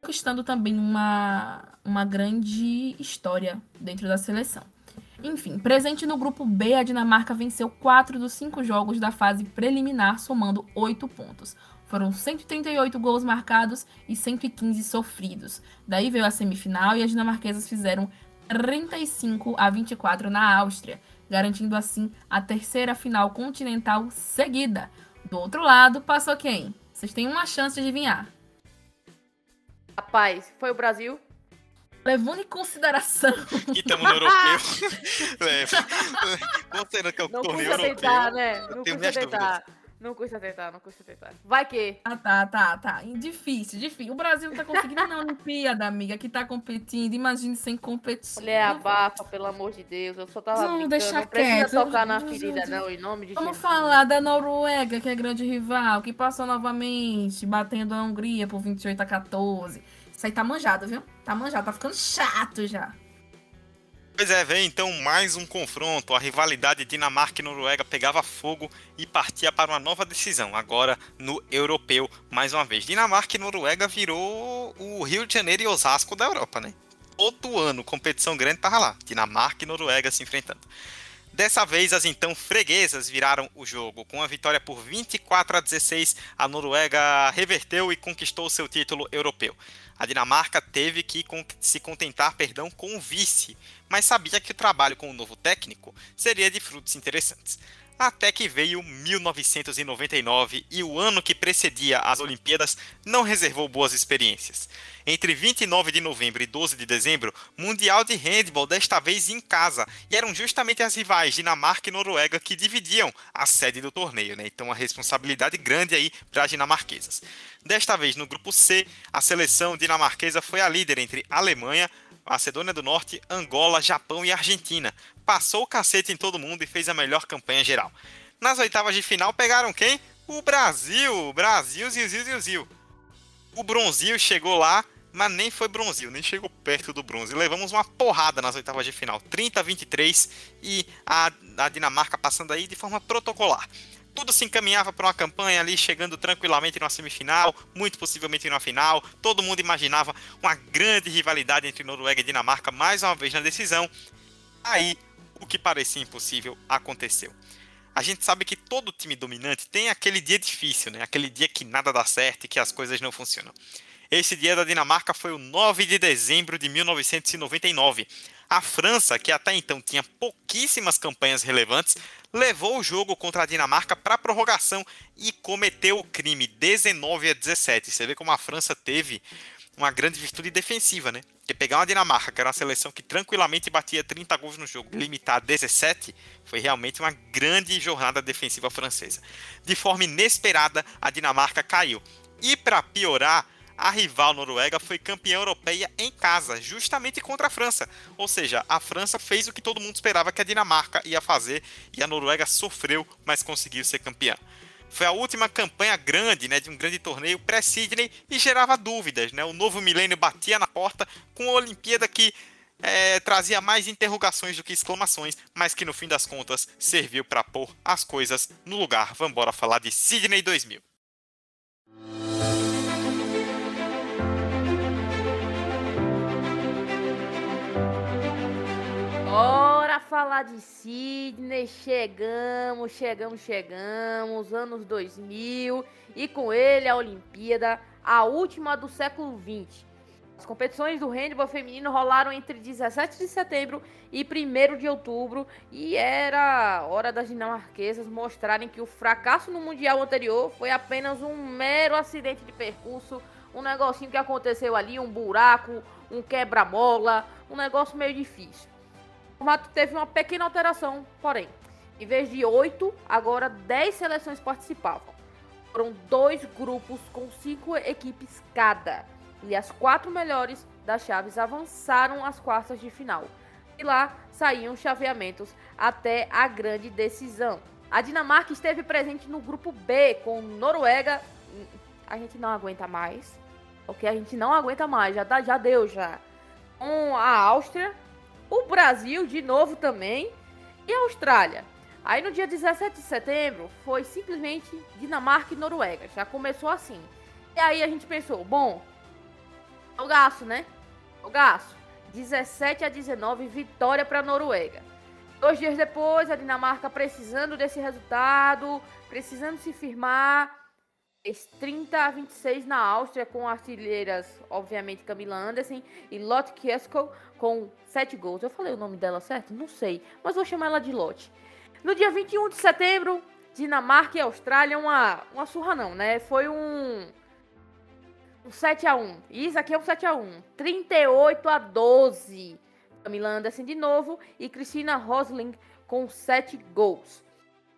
Speaker 4: conquistando também uma, uma grande história dentro da seleção. Enfim, presente no grupo B, a Dinamarca venceu quatro dos cinco jogos da fase preliminar, somando oito pontos. Foram 138 gols marcados e 115 sofridos. Daí veio a semifinal e as dinamarquesas fizeram 35 a 24 na Áustria, garantindo assim a terceira final continental seguida. Do outro lado, passou quem? Vocês têm uma chance de adivinhar.
Speaker 3: Rapaz, foi o Brasil?
Speaker 4: Levando em consideração.
Speaker 2: Que estamos no europeu. [LAUGHS] [LAUGHS] é, considerando que é o
Speaker 3: Não
Speaker 2: torneio
Speaker 3: custa
Speaker 2: europeu.
Speaker 3: tentar, né? Não custa tentar. Não custa tentar, não custa tentar. Vai que.
Speaker 4: Ah, tá, tá, tá. Difícil, difícil. O Brasil não tá conseguindo na Olimpíada, amiga, que tá competindo. Imagine sem competir.
Speaker 3: Mulher, abafa, pelo amor de Deus. Eu só tava
Speaker 4: Não,
Speaker 3: brincando.
Speaker 4: deixa
Speaker 3: não precisa
Speaker 4: quieto.
Speaker 3: tocar na ferida,
Speaker 4: não,
Speaker 3: não, em nome de
Speaker 4: Vamos
Speaker 3: Jesus.
Speaker 4: falar da Noruega, que é grande rival, que passou novamente, batendo a Hungria por 28 a 14. Isso aí tá manjado, viu? Tá manjado, tá ficando chato já.
Speaker 2: Pois é, vem então mais um confronto. A rivalidade Dinamarca e Noruega pegava fogo e partia para uma nova decisão, agora no europeu, mais uma vez. Dinamarca e Noruega virou o Rio de Janeiro e Osasco da Europa, né? Todo ano, competição grande tava lá. Dinamarca e Noruega se enfrentando. Dessa vez, as então freguesas viraram o jogo. Com a vitória por 24 a 16, a Noruega reverteu e conquistou seu título europeu. A Dinamarca teve que se contentar, perdão, com o vice, mas sabia que o trabalho com o novo técnico seria de frutos interessantes. Até que veio 1999 e o ano que precedia as Olimpíadas não reservou boas experiências. Entre 29 de novembro e 12 de dezembro, Mundial de Handball desta vez em casa, e eram justamente as rivais Dinamarca e Noruega que dividiam a sede do torneio, né? Então a responsabilidade grande aí para as dinamarquesas. Desta vez no grupo C, a seleção dinamarquesa foi a líder entre Alemanha, Macedônia do Norte, Angola, Japão e Argentina. Passou o cacete em todo mundo e fez a melhor campanha geral. Nas oitavas de final pegaram quem? O Brasil! Brasil, Zil, Zil, Zil, Zil. O Bronzil chegou lá, mas nem foi Bronzil, nem chegou perto do bronze. Levamos uma porrada nas oitavas de final, 30 a 23, e a, a Dinamarca passando aí de forma protocolar. Tudo se encaminhava para uma campanha ali, chegando tranquilamente numa semifinal, muito possivelmente numa final. Todo mundo imaginava uma grande rivalidade entre Noruega e Dinamarca, mais uma vez na decisão. Aí, o que parecia impossível aconteceu. A gente sabe que todo time dominante tem aquele dia difícil, né? Aquele dia que nada dá certo e que as coisas não funcionam. Esse dia da Dinamarca foi o 9 de dezembro de 1999. A França, que até então tinha pouquíssimas campanhas relevantes, levou o jogo contra a Dinamarca para prorrogação e cometeu o crime 19 a 17. Você vê como a França teve uma grande virtude defensiva, né? Porque pegar uma Dinamarca, que era uma seleção que tranquilamente batia 30 gols no jogo, limitar a 17, foi realmente uma grande jornada defensiva francesa. De forma inesperada, a Dinamarca caiu. E para piorar, a rival noruega foi campeã europeia em casa, justamente contra a França. Ou seja, a França fez o que todo mundo esperava que a Dinamarca ia fazer e a Noruega sofreu, mas conseguiu ser campeã. Foi a última campanha grande, né, de um grande torneio pré-Sydney e gerava dúvidas, né? O novo milênio batia na porta com a Olimpíada que é, trazia mais interrogações do que exclamações, mas que no fim das contas serviu para pôr as coisas no lugar. Vamos falar de Sydney 2000.
Speaker 3: Bora falar de Sydney. Chegamos, chegamos, chegamos. Anos 2000. E com ele a Olimpíada, a última do século XX. As competições do handball feminino rolaram entre 17 de setembro e 1 de outubro e era hora das dinamarquesas mostrarem que o fracasso no mundial anterior foi apenas um mero acidente de percurso, um negocinho que aconteceu ali, um buraco, um quebra-mola, um negócio meio difícil. O teve uma pequena alteração, porém, em vez de oito, agora 10 seleções participavam. Foram dois grupos com cinco equipes cada e as quatro melhores das chaves avançaram às quartas de final. E lá saíam chaveamentos até a grande decisão. A Dinamarca esteve presente no grupo B com Noruega. A gente não aguenta mais. Ok, a gente não aguenta mais, já, tá, já deu já. Com a Áustria, o Brasil de novo também e a Austrália. Aí no dia 17 de setembro foi simplesmente Dinamarca e Noruega. Já começou assim. E aí a gente pensou, bom, o gasto, né? O gasto. 17 a 19, vitória para a Noruega. Dois dias depois, a Dinamarca precisando desse resultado, precisando se firmar, 30 a 26 na Áustria, com artilheiras, obviamente, Camila Andersen e Lotte Kiesko, com 7 gols. Eu falei o nome dela certo? Não sei, mas vou chamar ela de Lotte. No dia 21 de setembro, Dinamarca e Austrália, uma, uma surra não, né? Foi um um 7x1. Isso aqui é um 7x1. 38 a 12. Camila Anderson de novo e Cristina Rosling com 7 gols.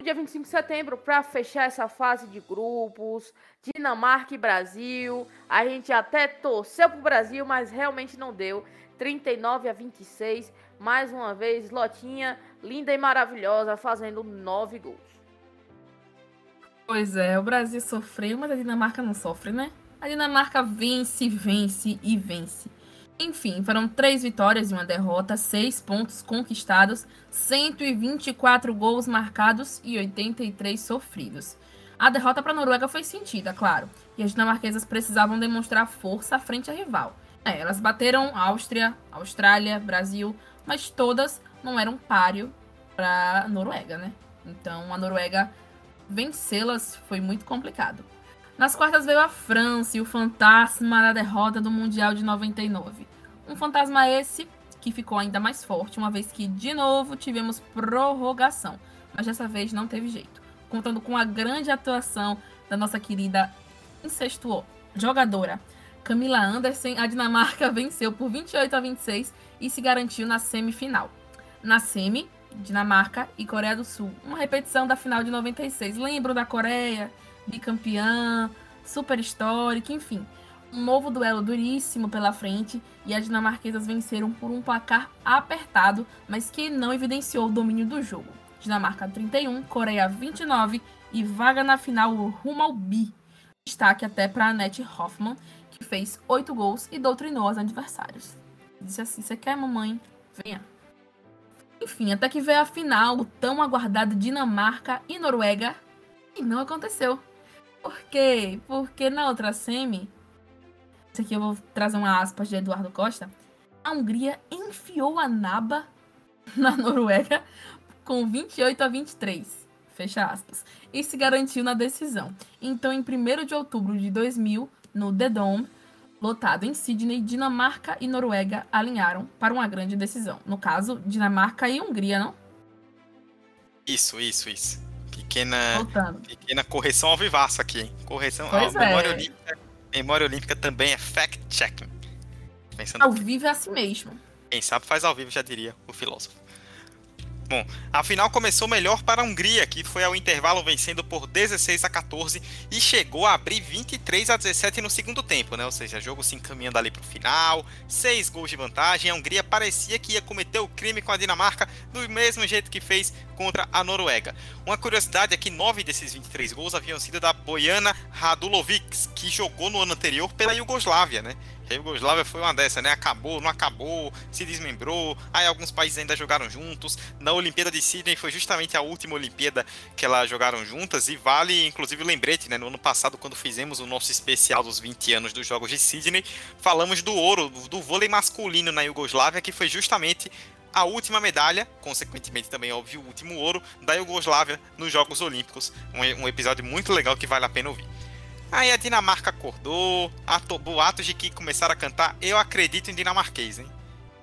Speaker 3: Dia 25 de setembro, para fechar essa fase de grupos, Dinamarca e Brasil. A gente até torceu pro Brasil, mas realmente não deu. 39 a 26. Mais uma vez, Lotinha, linda e maravilhosa, fazendo 9 gols.
Speaker 4: Pois é, o Brasil sofreu, mas a Dinamarca não sofre, né? A Dinamarca vence, vence e vence. Enfim, foram três vitórias e uma derrota, seis pontos conquistados, 124 gols marcados e 83 sofridos. A derrota para a Noruega foi sentida, claro, e as dinamarquesas precisavam demonstrar força frente à rival. É, elas bateram Áustria, Austrália, Brasil, mas todas não eram páreo para a Noruega, né? Então a Noruega vencê-las foi muito complicado. Nas quartas veio a França e o fantasma da derrota do Mundial de 99. Um fantasma esse que ficou ainda mais forte, uma vez que, de novo, tivemos prorrogação. Mas dessa vez não teve jeito. Contando com a grande atuação da nossa querida incestuou jogadora Camila Andersen, a Dinamarca [LAUGHS] venceu por 28 a 26 e se garantiu na semifinal. Na semi, Dinamarca e Coreia do Sul. Uma repetição da final de 96. Lembro da Coreia? Bicampeã, super histórica, enfim. Um novo duelo duríssimo pela frente e as dinamarquesas venceram por um placar apertado, mas que não evidenciou o domínio do jogo. Dinamarca 31, Coreia 29 e vaga na final rumo ao bi. Destaque até para Annette Hoffman, que fez 8 gols e doutrinou os adversários. Disse assim: Você quer, mamãe? Venha. Enfim, até que veio a final, o tão aguardado Dinamarca e Noruega, e não aconteceu. Por quê? Porque na outra semi, isso aqui eu vou trazer uma aspas de Eduardo Costa, a Hungria enfiou a naba [LAUGHS] na Noruega com 28 a 23. Fecha aspas. E se garantiu na decisão. Então, em 1 de outubro de 2000, no The Dome, lotado em Sydney, Dinamarca e Noruega alinharam para uma grande decisão. No caso, Dinamarca e Hungria, não?
Speaker 2: Isso, isso, isso. Pequena, pequena correção ao vivaço aqui? Correção ao é. memória, olímpica, memória Olímpica também é fact-checking.
Speaker 4: Ao vivo é assim mesmo.
Speaker 2: Quem sabe faz ao vivo, já diria o filósofo. Bom, a final começou melhor para a Hungria, que foi ao intervalo vencendo por 16 a 14 e chegou a abrir 23 a 17 no segundo tempo, né? Ou seja, jogo se encaminhando ali para o final, seis gols de vantagem. A Hungria parecia que ia cometer o crime com a Dinamarca do mesmo jeito que fez contra a Noruega. Uma curiosidade é que nove desses 23 gols haviam sido da Boiana Radulovic, que jogou no ano anterior pela Iugoslávia, né? A Iugoslávia foi uma dessa, né? Acabou, não acabou, se desmembrou. Aí alguns países ainda jogaram juntos. Na Olimpíada de Sydney foi justamente a última Olimpíada que elas jogaram juntas. E vale, inclusive, lembrete, né? No ano passado, quando fizemos o nosso especial dos 20 anos dos Jogos de Sydney, falamos do ouro, do vôlei masculino na Iugoslávia, que foi justamente a última medalha, consequentemente também, óbvio, o último ouro da Iugoslávia nos Jogos Olímpicos. Um episódio muito legal que vale a pena ouvir. Aí a Dinamarca acordou, boatos de que começaram a cantar Eu acredito em dinamarquês, hein?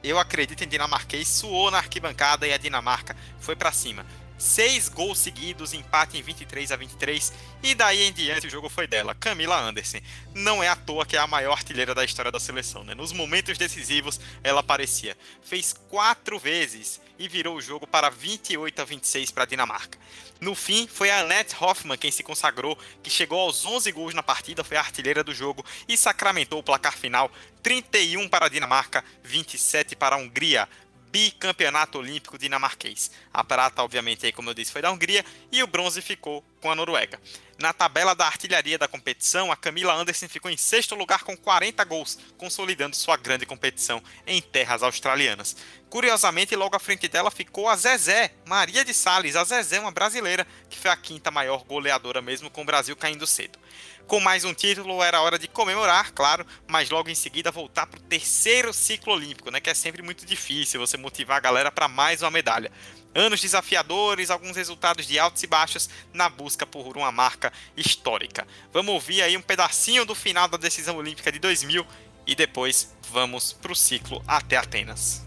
Speaker 2: Eu acredito em dinamarquês, suou na arquibancada e a Dinamarca foi para cima. Seis gols seguidos, empate em 23 a 23, e daí em diante o jogo foi dela, Camila Anderson. Não é à toa que é a maior artilheira da história da seleção, né? Nos momentos decisivos ela aparecia. Fez quatro vezes e virou o jogo para 28 a 26 para a Dinamarca. No fim, foi a Annette Hoffman quem se consagrou, que chegou aos 11 gols na partida, foi a artilheira do jogo e sacramentou o placar final: 31 para a Dinamarca, 27 para a Hungria bicampeonato olímpico dinamarquês. A prata, obviamente, aí, como eu disse, foi da Hungria e o bronze ficou com a Noruega. Na tabela da artilharia da competição, a Camila Anderson ficou em sexto lugar com 40 gols, consolidando sua grande competição em terras australianas. Curiosamente, logo à frente dela ficou a Zezé, Maria de Sales, a Zezé, uma brasileira, que foi a quinta maior goleadora mesmo com o Brasil caindo cedo. Com mais um título, era hora de comemorar, claro, mas logo em seguida voltar para o terceiro ciclo olímpico, né? Que é sempre muito difícil você motivar a galera para mais uma medalha. Anos desafiadores, alguns resultados de altos e baixos na busca por uma marca histórica. Vamos ouvir aí um pedacinho do final da decisão olímpica de 2000 e depois vamos para o ciclo até Atenas.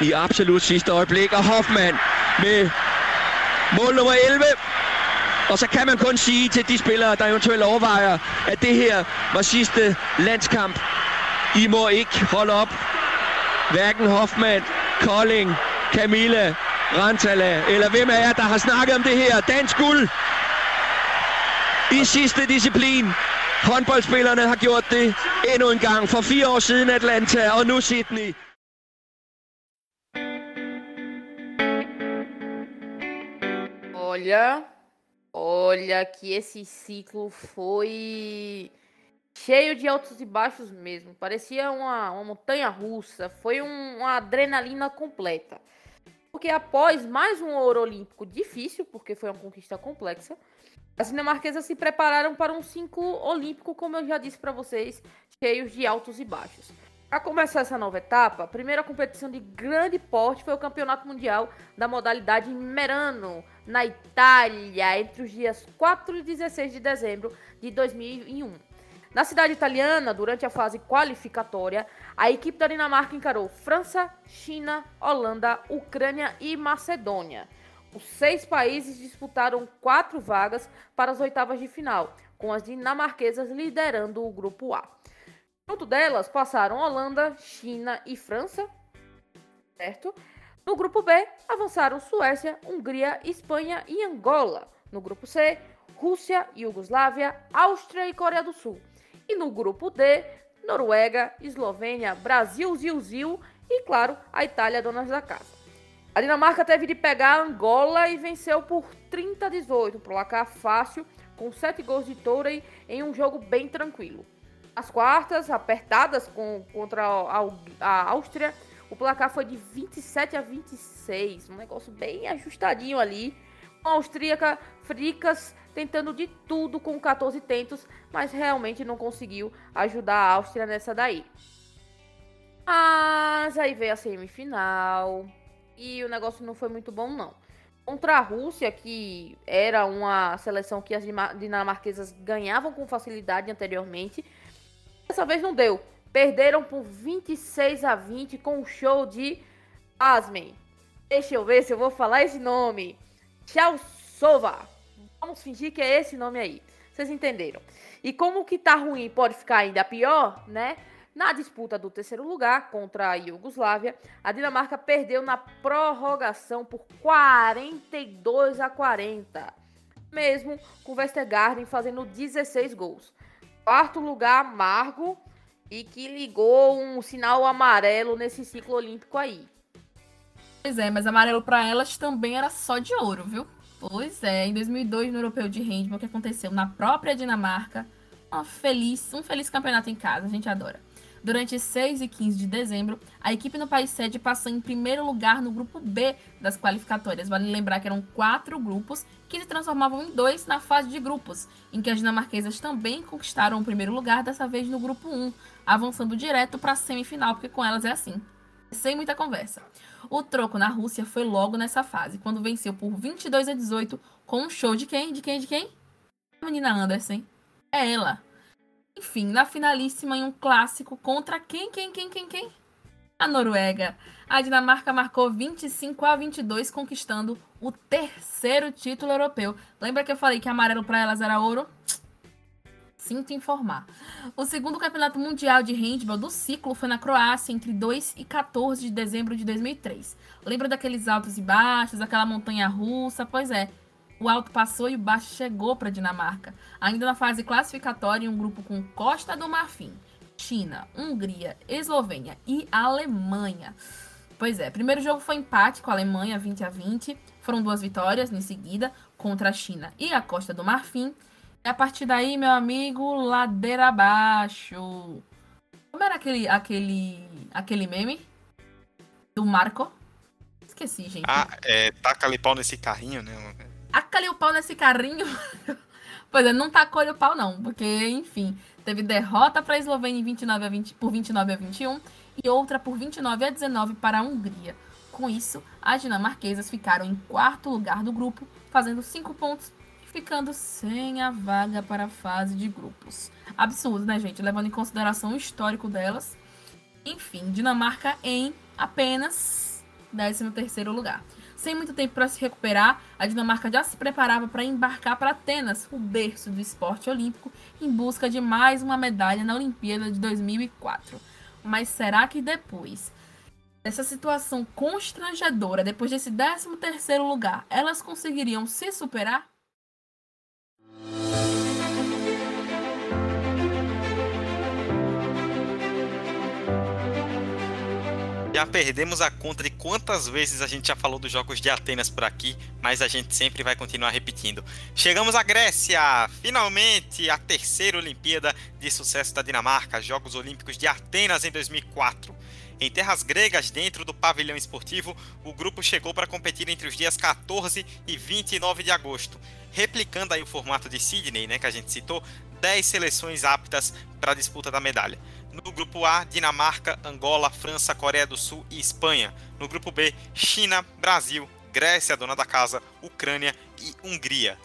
Speaker 7: I absolut sidste øjeblik, og Hoffmann med mål nummer 11 Og så kan man kun sige til de spillere, der eventuelt overvejer, at det her var sidste landskamp. I må ikke holde op. Hverken Hoffmann, Kolding, Camilla, Rantala, eller hvem af jer, der har snakket om det her. Dansk guld i sidste disciplin. Håndboldspillerne har gjort det endnu en gang. For fire år siden Atlanta, og nu Sydney.
Speaker 3: Olha, Olha que esse ciclo foi cheio de altos e baixos mesmo. Parecia uma, uma montanha russa. Foi um, uma adrenalina completa. Porque após mais um ouro olímpico difícil, porque foi uma conquista complexa, as dinamarquesas se prepararam para um ciclo olímpico, como eu já disse para vocês, cheios de altos e baixos. Para começar essa nova etapa, a primeira competição de grande porte foi o Campeonato Mundial da modalidade Merano, na Itália, entre os dias 4 e 16 de dezembro de 2001. Na cidade italiana, durante a fase qualificatória, a equipe da Dinamarca encarou França, China, Holanda, Ucrânia e Macedônia. Os seis países disputaram quatro vagas para as oitavas de final, com as dinamarquesas liderando o grupo A. Junto delas passaram Holanda, China e França, certo? No grupo B, avançaram Suécia, Hungria, Espanha e Angola. No grupo C, Rússia, Iugoslávia, Áustria e Coreia do Sul. E no grupo D, Noruega, Eslovênia, Brasil, Zil, e, claro, a Itália, donas da casa. A Dinamarca teve de pegar Angola e venceu por 30 a 18, um placar fácil, com 7 gols de Tourei em um jogo bem tranquilo. As quartas, apertadas com, contra a, a Áustria, o placar foi de 27 a 26, um negócio bem ajustadinho ali. A austríaca Fricas tentando de tudo com 14 tentos, mas realmente não conseguiu ajudar a Áustria nessa daí. Mas aí veio a semifinal e o negócio não foi muito bom não. Contra a Rússia, que era uma seleção que as dinamarquesas ganhavam com facilidade anteriormente, Dessa vez não deu. Perderam por 26 a 20 com o show de Asmen. Deixa eu ver se eu vou falar esse nome. Sova. Vamos fingir que é esse nome aí. Vocês entenderam. E como que tá ruim pode ficar ainda pior, né? Na disputa do terceiro lugar contra a Iugoslávia, a Dinamarca perdeu na prorrogação por 42 a 40, mesmo com Westergaard fazendo 16 gols quarto lugar amargo e que ligou um sinal amarelo nesse ciclo olímpico aí.
Speaker 4: Pois é, mas amarelo para elas também era só de ouro, viu? Pois é, em 2002 no Europeu de Handball que aconteceu na própria Dinamarca, uma feliz, um feliz campeonato em casa, a gente adora. Durante 6 e 15 de dezembro, a equipe no país sede passou em primeiro lugar no grupo B das qualificatórias. Vale lembrar que eram quatro grupos que se transformavam em dois na fase de grupos, em que as dinamarquesas também conquistaram o primeiro lugar, dessa vez no grupo 1, avançando direto para a semifinal, porque com elas é assim, sem muita conversa. O troco na Rússia foi logo nessa fase, quando venceu por 22 a 18 com um show de quem? De quem? De quem? A menina Anderson. é ela. Enfim, na finalíssima em um clássico contra quem, quem, quem, quem, quem? A Noruega. A Dinamarca marcou 25 a 22, conquistando o terceiro título europeu. Lembra que eu falei que amarelo para elas era ouro? Sinto informar. O segundo campeonato mundial de handball do ciclo foi na Croácia entre 2 e 14 de dezembro de 2003. Lembra daqueles altos e baixos, aquela montanha russa? Pois é. O alto passou e o baixo chegou para a Dinamarca. Ainda na fase classificatória, em um grupo com Costa do Marfim, China, Hungria, Eslovênia e Alemanha. Pois é, primeiro jogo foi empate com a Alemanha, 20 a 20. Foram duas vitórias em seguida contra a China e a Costa do Marfim. E a partir daí, meu amigo, ladeira abaixo. Como era aquele, aquele, aquele meme? Do Marco? Esqueci, gente.
Speaker 2: Ah, é, taca-lhe pau nesse carrinho, né?
Speaker 4: Taca-lhe o pau nesse carrinho. [LAUGHS] pois é, não tacou-lhe o pau, não. Porque, enfim, teve derrota para a Eslovênia 29 a 20, por 29 a 21 e outra por 29 a 19 para a Hungria. Com isso, as dinamarquesas ficaram em quarto lugar do grupo, fazendo cinco pontos ficando sem a vaga para a fase de grupos. Absurdo, né, gente? Levando em consideração o histórico delas. Enfim, Dinamarca em apenas 13º lugar. Sem muito tempo para se recuperar, a Dinamarca já se preparava para embarcar para Atenas, o berço do esporte olímpico, em busca de mais uma medalha na Olimpíada de 2004. Mas será que depois dessa situação constrangedora, depois desse 13º lugar, elas conseguiriam se superar?
Speaker 2: Já perdemos a conta de quantas vezes a gente já falou dos Jogos de Atenas por aqui, mas a gente sempre vai continuar repetindo. Chegamos à Grécia! Finalmente, a terceira Olimpíada de sucesso da Dinamarca, Jogos Olímpicos de Atenas em 2004. Em terras gregas, dentro do pavilhão esportivo, o grupo chegou para competir entre os dias 14 e 29 de agosto, replicando aí o formato de Sydney, né, que a gente citou, 10 seleções aptas para a disputa da medalha. No grupo A, Dinamarca, Angola, França, Coreia do Sul e Espanha. No grupo B, China, Brasil, Grécia, dona da casa, Ucrânia e Hungria.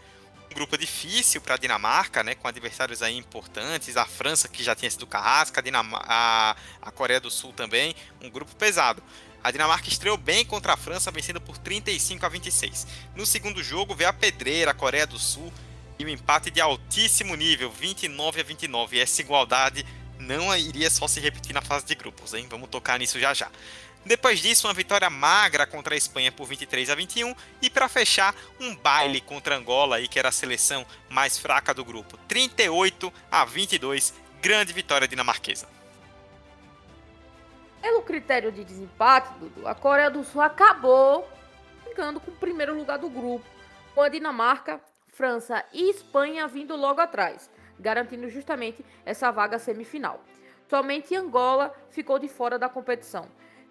Speaker 2: Um grupo difícil para a Dinamarca, né, com adversários aí importantes, a França que já tinha sido carrasca, a, a Coreia do Sul também, um grupo pesado. A Dinamarca estreou bem contra a França, vencendo por 35 a 26. No segundo jogo, veio a pedreira, a Coreia do Sul, e um empate de altíssimo nível, 29 a 29. E essa igualdade não iria só se repetir na fase de grupos, hein? Vamos tocar nisso já já. Depois disso, uma vitória magra contra a Espanha por 23 a 21 e para fechar, um baile contra Angola, aí, que era a seleção mais fraca do grupo, 38 a 22, grande vitória dinamarquesa.
Speaker 3: Pelo critério de desempate, Dudu, a Coreia do Sul acabou ficando com o primeiro lugar do grupo, com a Dinamarca, França e Espanha vindo logo atrás garantindo justamente essa vaga semifinal. Somente Angola ficou de fora da competição.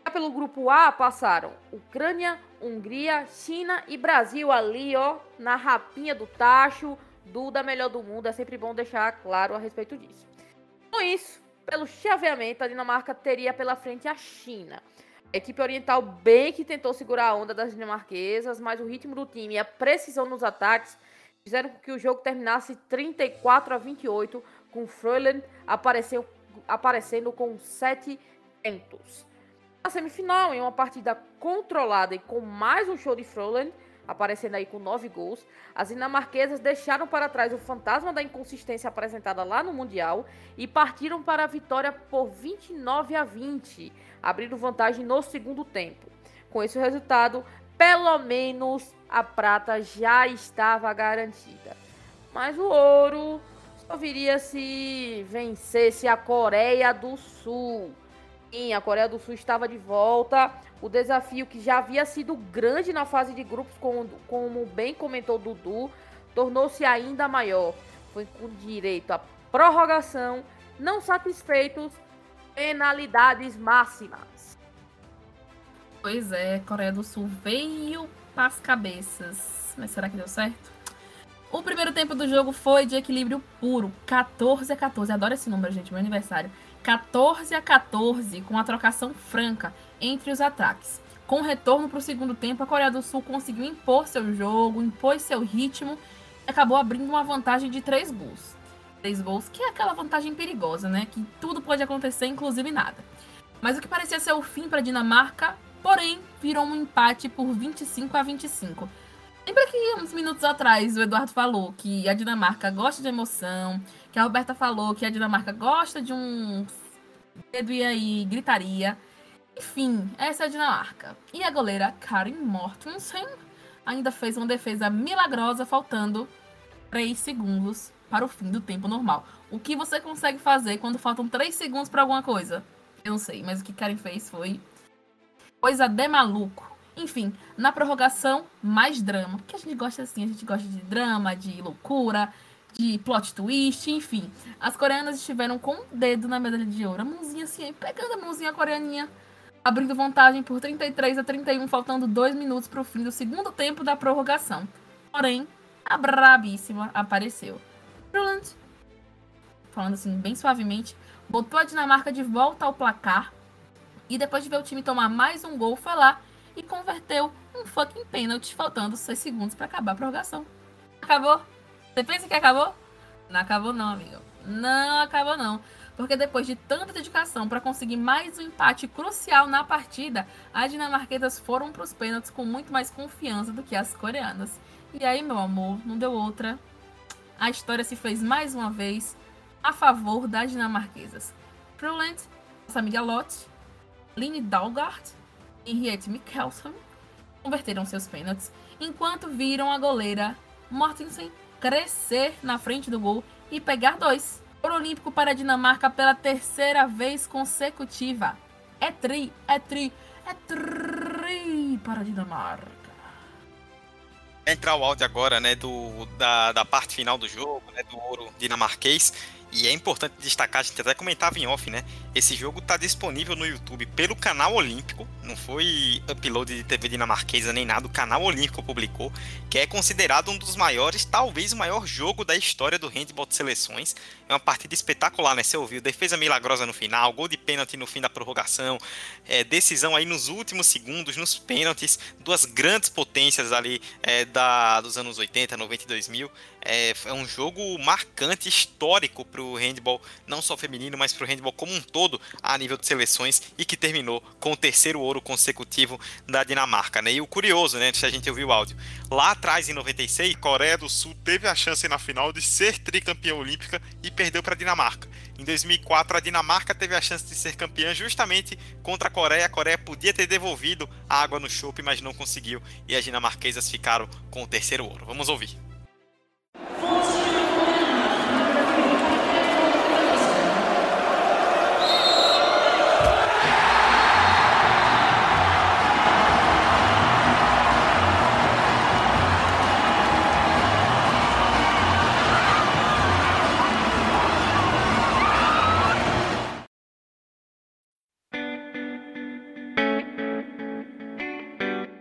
Speaker 3: Já pelo grupo A passaram Ucrânia, Hungria, China e Brasil ali, ó, na rapinha do tacho, Duda melhor do mundo, é sempre bom deixar claro a respeito disso. Com isso, pelo chaveamento, a Dinamarca teria pela frente a China. A equipe oriental bem que tentou segurar a onda das dinamarquesas, mas o ritmo do time e a precisão nos ataques fizeram com que o jogo terminasse 34 a 28, com Freulen apareceu, aparecendo com 7 tentos. Na semifinal, em uma partida controlada e com mais um show de Freulen, aparecendo aí com 9 gols, as dinamarquesas deixaram para trás o fantasma da inconsistência apresentada lá no Mundial e partiram para a vitória por 29 a 20, abrindo vantagem no segundo tempo. Com esse resultado, pelo menos a prata já estava garantida. Mas o ouro só viria se vencesse a Coreia do Sul. Sim, a Coreia do Sul estava de volta. O desafio que já havia sido grande na fase de grupos, como, como bem comentou Dudu, tornou-se ainda maior. Foi com direito à prorrogação, não satisfeitos, penalidades máximas.
Speaker 4: Pois é, Coreia do Sul veio as cabeças. Mas será que deu certo? O primeiro tempo do jogo foi de equilíbrio puro, 14 a 14. Adoro esse número, gente, meu aniversário. 14 a 14, com a trocação franca entre os ataques. Com retorno para o segundo tempo, a Coreia do Sul conseguiu impor seu jogo, impôs seu ritmo e acabou abrindo uma vantagem de 3 gols. três gols, que é aquela vantagem perigosa, né? Que tudo pode acontecer, inclusive nada. Mas o que parecia ser o fim para a Dinamarca, porém, virou um empate por 25 a 25. Lembra que uns minutos atrás o Eduardo falou que a Dinamarca gosta de emoção, que a Roberta falou que a Dinamarca gosta de um dedo e aí gritaria. Enfim, essa é a Dinamarca. E a goleira Karin Mortensen ainda fez uma defesa milagrosa, faltando 3 segundos para o fim do tempo normal. O que você consegue fazer quando faltam 3 segundos para alguma coisa? Eu não sei, mas o que Karen fez foi coisa de maluco. Enfim, na prorrogação, mais drama. Porque a gente gosta assim, a gente gosta de drama, de loucura, de plot twist, enfim. As coreanas estiveram com o dedo na medalha de ouro. A mãozinha assim, pegando a mãozinha coreaninha abrindo vantagem por 33 a 31, faltando dois minutos para o fim do segundo tempo da prorrogação. Porém, a brabíssima apareceu. Ruland, falando assim bem suavemente, botou a Dinamarca de volta ao placar e depois de ver o time tomar mais um gol, foi lá e converteu um fucking pênalti, faltando 6 segundos para acabar a prorrogação. Acabou? Você pensa que acabou? Não acabou não, amigo. Não acabou não porque depois de tanta dedicação para conseguir mais um empate crucial na partida, as dinamarquesas foram para os pênaltis com muito mais confiança do que as coreanas. E aí, meu amor, não deu outra. A história se fez mais uma vez a favor das dinamarquesas. Prulent, nossa amiga Lotte, Line Dalgard e Henriette Mikkelsen converteram seus pênaltis, enquanto viram a goleira Mortensen crescer na frente do gol e pegar dois. Ouro olímpico para a Dinamarca pela terceira vez consecutiva. É tri, é tri, é tri para a Dinamarca.
Speaker 2: Entrar o áudio agora, né, do, da, da parte final do jogo, né, do ouro dinamarquês. E é importante destacar, a gente até comentava em off, né? Esse jogo está disponível no YouTube pelo canal Olímpico, não foi upload de TV dinamarquesa nem nada, o canal Olímpico publicou, que é considerado um dos maiores, talvez o maior jogo da história do handball de seleções. É uma partida espetacular, né? Você ouviu, defesa milagrosa no final, gol de pênalti no fim da prorrogação, é, decisão aí nos últimos segundos, nos pênaltis, duas grandes potências ali é, da, dos anos 80, 90 e 2000. É, é um jogo marcante, histórico para o handball, não só feminino, mas para o handball como um todo, a nível de seleções, e que terminou com o terceiro ouro consecutivo da Dinamarca. Né? E o curioso, né, se a gente ouviu o áudio, lá atrás, em 96,
Speaker 8: Coreia do Sul teve a chance na final de ser tricampeã olímpica e perdeu para a Dinamarca. Em 2004, a Dinamarca teve a chance de ser campeã justamente contra a Coreia. A Coreia podia ter devolvido a água no chope, mas não conseguiu. E as dinamarquesas ficaram com o terceiro ouro. Vamos ouvir.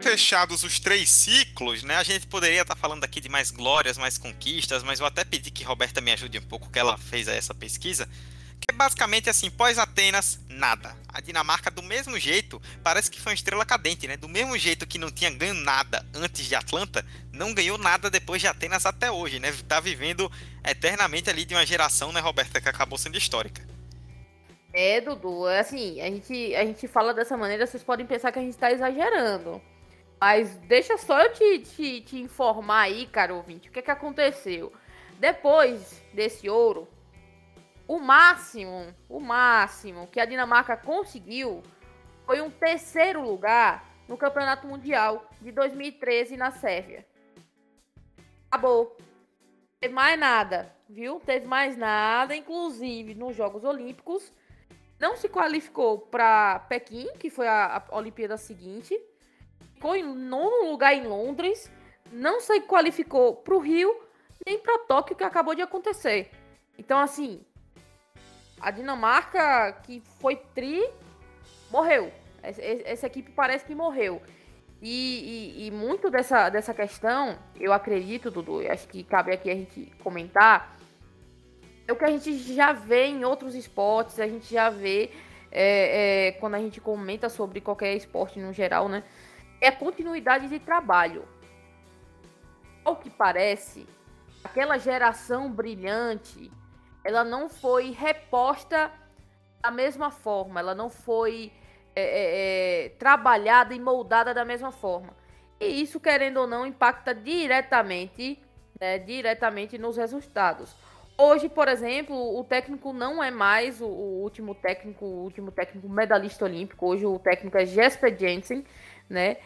Speaker 8: Fechados os três ciclos, né? A gente poderia estar tá falando aqui de mais glórias, mais conquistas, mas eu até pedi que Roberta me ajude um pouco, que ela fez essa pesquisa. Que é basicamente assim, pós-Atenas, nada. A Dinamarca, do mesmo jeito, parece que foi uma estrela cadente, né? Do mesmo jeito que não tinha ganho nada antes de Atlanta, não ganhou nada depois de Atenas até hoje, né? Tá vivendo eternamente ali de uma geração, né, Roberta, que acabou sendo histórica.
Speaker 3: É, Dudu, assim, a gente, a gente fala dessa maneira, vocês podem pensar que a gente está exagerando. Mas deixa só eu te, te, te informar aí, cara ouvinte, o que, que aconteceu. Depois desse ouro, o máximo, o máximo que a Dinamarca conseguiu foi um terceiro lugar no Campeonato Mundial de 2013 na Sérvia. Acabou. Teve mais nada, viu? Teve mais nada, inclusive nos Jogos Olímpicos. Não se qualificou para Pequim, que foi a, a Olimpíada seguinte ficou em nono lugar em Londres, não se qualificou para o Rio nem para Tóquio, que acabou de acontecer. Então, assim, a Dinamarca, que foi tri, morreu. Essa equipe parece que morreu. E, e, e, muito dessa, dessa questão, eu acredito, Dudu, acho que cabe aqui a gente comentar, é o que a gente já vê em outros esportes, a gente já vê é, é, quando a gente comenta sobre qualquer esporte no geral, né? É continuidade de trabalho. Ao que parece, aquela geração brilhante ela não foi reposta da mesma forma, ela não foi é, é, é, trabalhada e moldada da mesma forma. E isso, querendo ou não, impacta diretamente, né, diretamente nos resultados. Hoje, por exemplo, o técnico não é mais o, o, último técnico, o último técnico medalhista olímpico. Hoje o técnico é Jesper Jensen, né?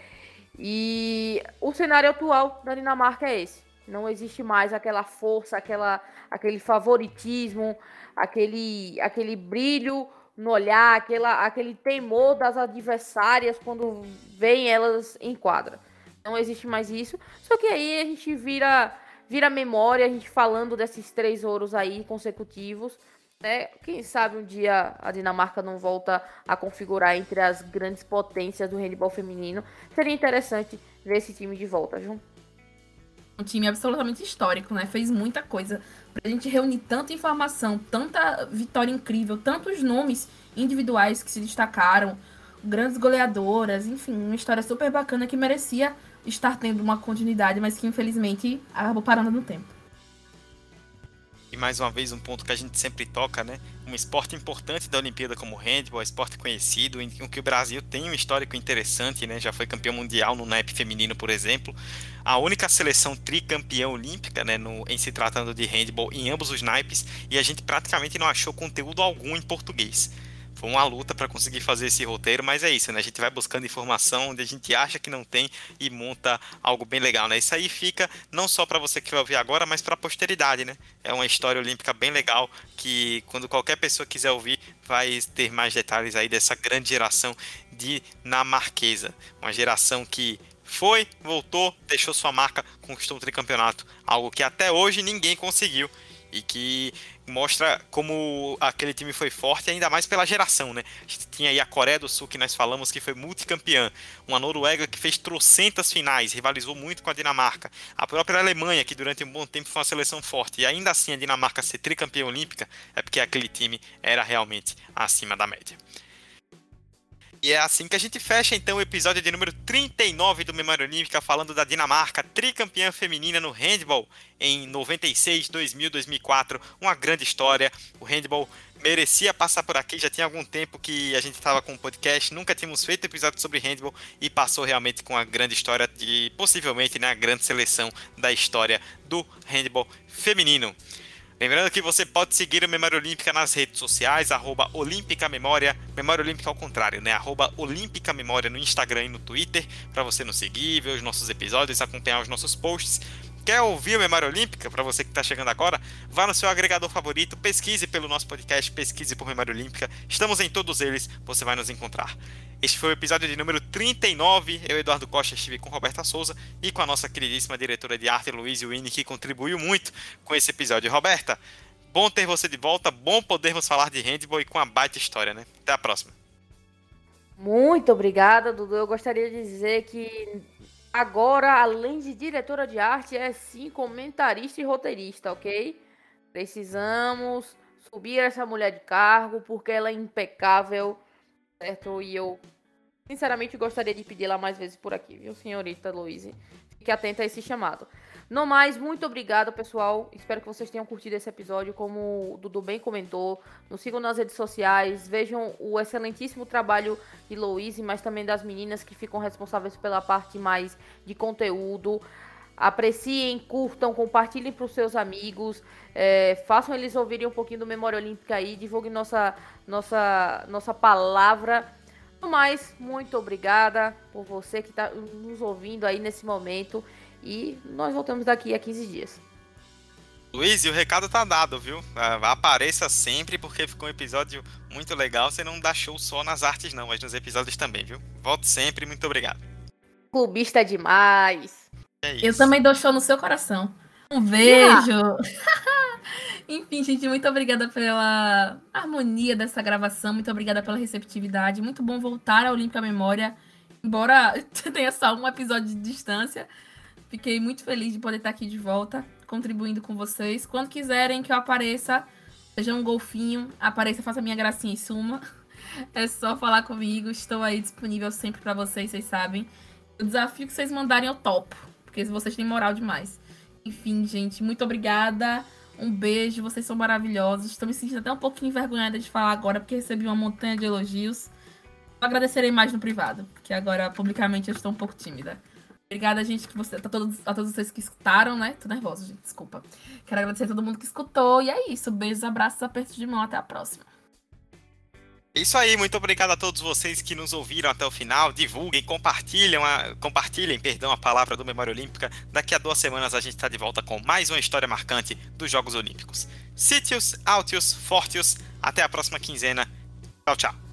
Speaker 3: E o cenário atual da Dinamarca é esse. Não existe mais aquela força, aquela, aquele favoritismo, aquele, aquele brilho no olhar, aquela, aquele temor das adversárias quando vem elas em quadra. Não existe mais isso. Só que aí a gente vira vira memória, a gente falando desses três ouros aí consecutivos. Né? Quem sabe um dia a Dinamarca não volta a configurar entre as grandes potências do handball feminino. Seria interessante ver esse time de volta, viu?
Speaker 4: Um time absolutamente histórico, né? Fez muita coisa. Pra gente reunir tanta informação, tanta vitória incrível, tantos nomes individuais que se destacaram, grandes goleadoras, enfim, uma história super bacana que merecia estar tendo uma continuidade, mas que infelizmente acabou parando no tempo.
Speaker 2: E mais uma vez um ponto que a gente sempre toca, né? Um esporte importante da Olimpíada como o handball, esporte conhecido, em que o Brasil tem um histórico interessante, né? Já foi campeão mundial no NEP feminino, por exemplo. A única seleção tricampeã olímpica, né, no, em se tratando de handball em ambos os naipes, e a gente praticamente não achou conteúdo algum em português foi uma luta para conseguir fazer esse roteiro, mas é isso, né? A gente vai buscando informação onde a gente acha que não tem e monta algo bem legal, né? Isso aí fica não só para você que vai ouvir agora, mas para a posteridade, né? É uma história olímpica bem legal que quando qualquer pessoa quiser ouvir, vai ter mais detalhes aí dessa grande geração de Namarquesa, uma geração que foi, voltou, deixou sua marca, conquistou o tricampeonato, algo que até hoje ninguém conseguiu e que mostra como aquele time foi forte, ainda mais pela geração, né? A gente tinha aí a Coreia do Sul, que nós falamos que foi multicampeã, uma Noruega que fez trocentas finais, rivalizou muito com a Dinamarca, a própria Alemanha, que durante um bom tempo foi uma seleção forte, e ainda assim a Dinamarca ser tricampeã olímpica, é porque aquele time era realmente acima da média. E é assim que a gente fecha então o episódio de número 39 do Memória Olímpica, falando da Dinamarca, tricampeã feminina no handball em 96, 2000, 2004. Uma grande história. O handball merecia passar por aqui. Já tinha algum tempo que a gente estava com o um podcast, nunca tínhamos feito episódio sobre handball e passou realmente com a grande história de possivelmente né, a grande seleção da história do handball feminino. Lembrando que você pode seguir a Memória Olímpica nas redes sociais, arroba Olímpica Memória, Memória Olímpica ao contrário, né? Arroba Olímpica Memória no Instagram e no Twitter, para você nos seguir, ver os nossos episódios, acompanhar os nossos posts. Quer ouvir a Memória Olímpica? Para você que está chegando agora, vá no seu agregador favorito, pesquise pelo nosso podcast, pesquise por Memória Olímpica. Estamos em todos eles, você vai nos encontrar. Este foi o episódio de número 39. Eu, Eduardo Costa, estive com Roberta Souza e com a nossa queridíssima diretora de arte, Luiz Winnie, que contribuiu muito com esse episódio. Roberta, bom ter você de volta, bom podermos falar de handball e com a baita história, né? Até a próxima.
Speaker 3: Muito obrigada, Dudu. Eu gostaria de dizer que agora, além de diretora de arte, é sim comentarista e roteirista, ok? Precisamos subir essa mulher de cargo porque ela é impecável certo? E eu, sinceramente, gostaria de pedir lá mais vezes por aqui, viu, senhorita Luíse? Fique atenta a esse chamado. No mais, muito obrigado, pessoal. Espero que vocês tenham curtido esse episódio. Como o Dudu bem comentou, nos sigam nas redes sociais, vejam o excelentíssimo trabalho de Louise, mas também das meninas que ficam responsáveis pela parte mais de conteúdo. Apreciem, curtam, compartilhem para os seus amigos, é, façam eles ouvirem um pouquinho do Memória Olímpica aí, divulguem nossa, nossa, nossa palavra. No mais, muito obrigada por você que está nos ouvindo aí nesse momento e nós voltamos daqui a 15 dias.
Speaker 2: Luiz, e o recado tá dado, viu? Ah, apareça sempre, porque ficou um episódio muito legal. Você não dá show só nas artes, não, mas nos episódios também, viu? Volte sempre, muito obrigado.
Speaker 3: Clubista demais.
Speaker 4: É eu também dou show no seu coração. Um beijo. Yeah. [LAUGHS] Enfim, gente, muito obrigada pela harmonia dessa gravação, muito obrigada pela receptividade. Muito bom voltar à Olímpica Memória, embora [LAUGHS] tenha só um episódio de distância. Fiquei muito feliz de poder estar aqui de volta, contribuindo com vocês. Quando quiserem que eu apareça, seja um golfinho, apareça, faça minha gracinha em suma. [LAUGHS] É só falar comigo, estou aí disponível sempre para vocês, vocês sabem. O desafio que vocês mandarem eu topo porque vocês têm moral demais. Enfim, gente, muito obrigada. Um beijo, vocês são maravilhosos. Estou me sentindo até um pouquinho envergonhada de falar agora, porque recebi uma montanha de elogios. Eu agradecerei mais no privado, porque agora publicamente eu estou um pouco tímida. Obrigada, gente, que você, a, todos, a todos vocês que escutaram, né? Tô nervosa, gente, desculpa. Quero agradecer a todo mundo que escutou. E é isso. Beijos, abraços, apertos de mão. Até a próxima.
Speaker 2: É isso aí, muito obrigado a todos vocês que nos ouviram até o final. Divulguem, compartilhem, a, compartilhem, perdão, a palavra do Memória Olímpica. Daqui a duas semanas a gente está de volta com mais uma história marcante dos Jogos Olímpicos. Sítios, Altios, Fortios. Até a próxima quinzena. Tchau, tchau.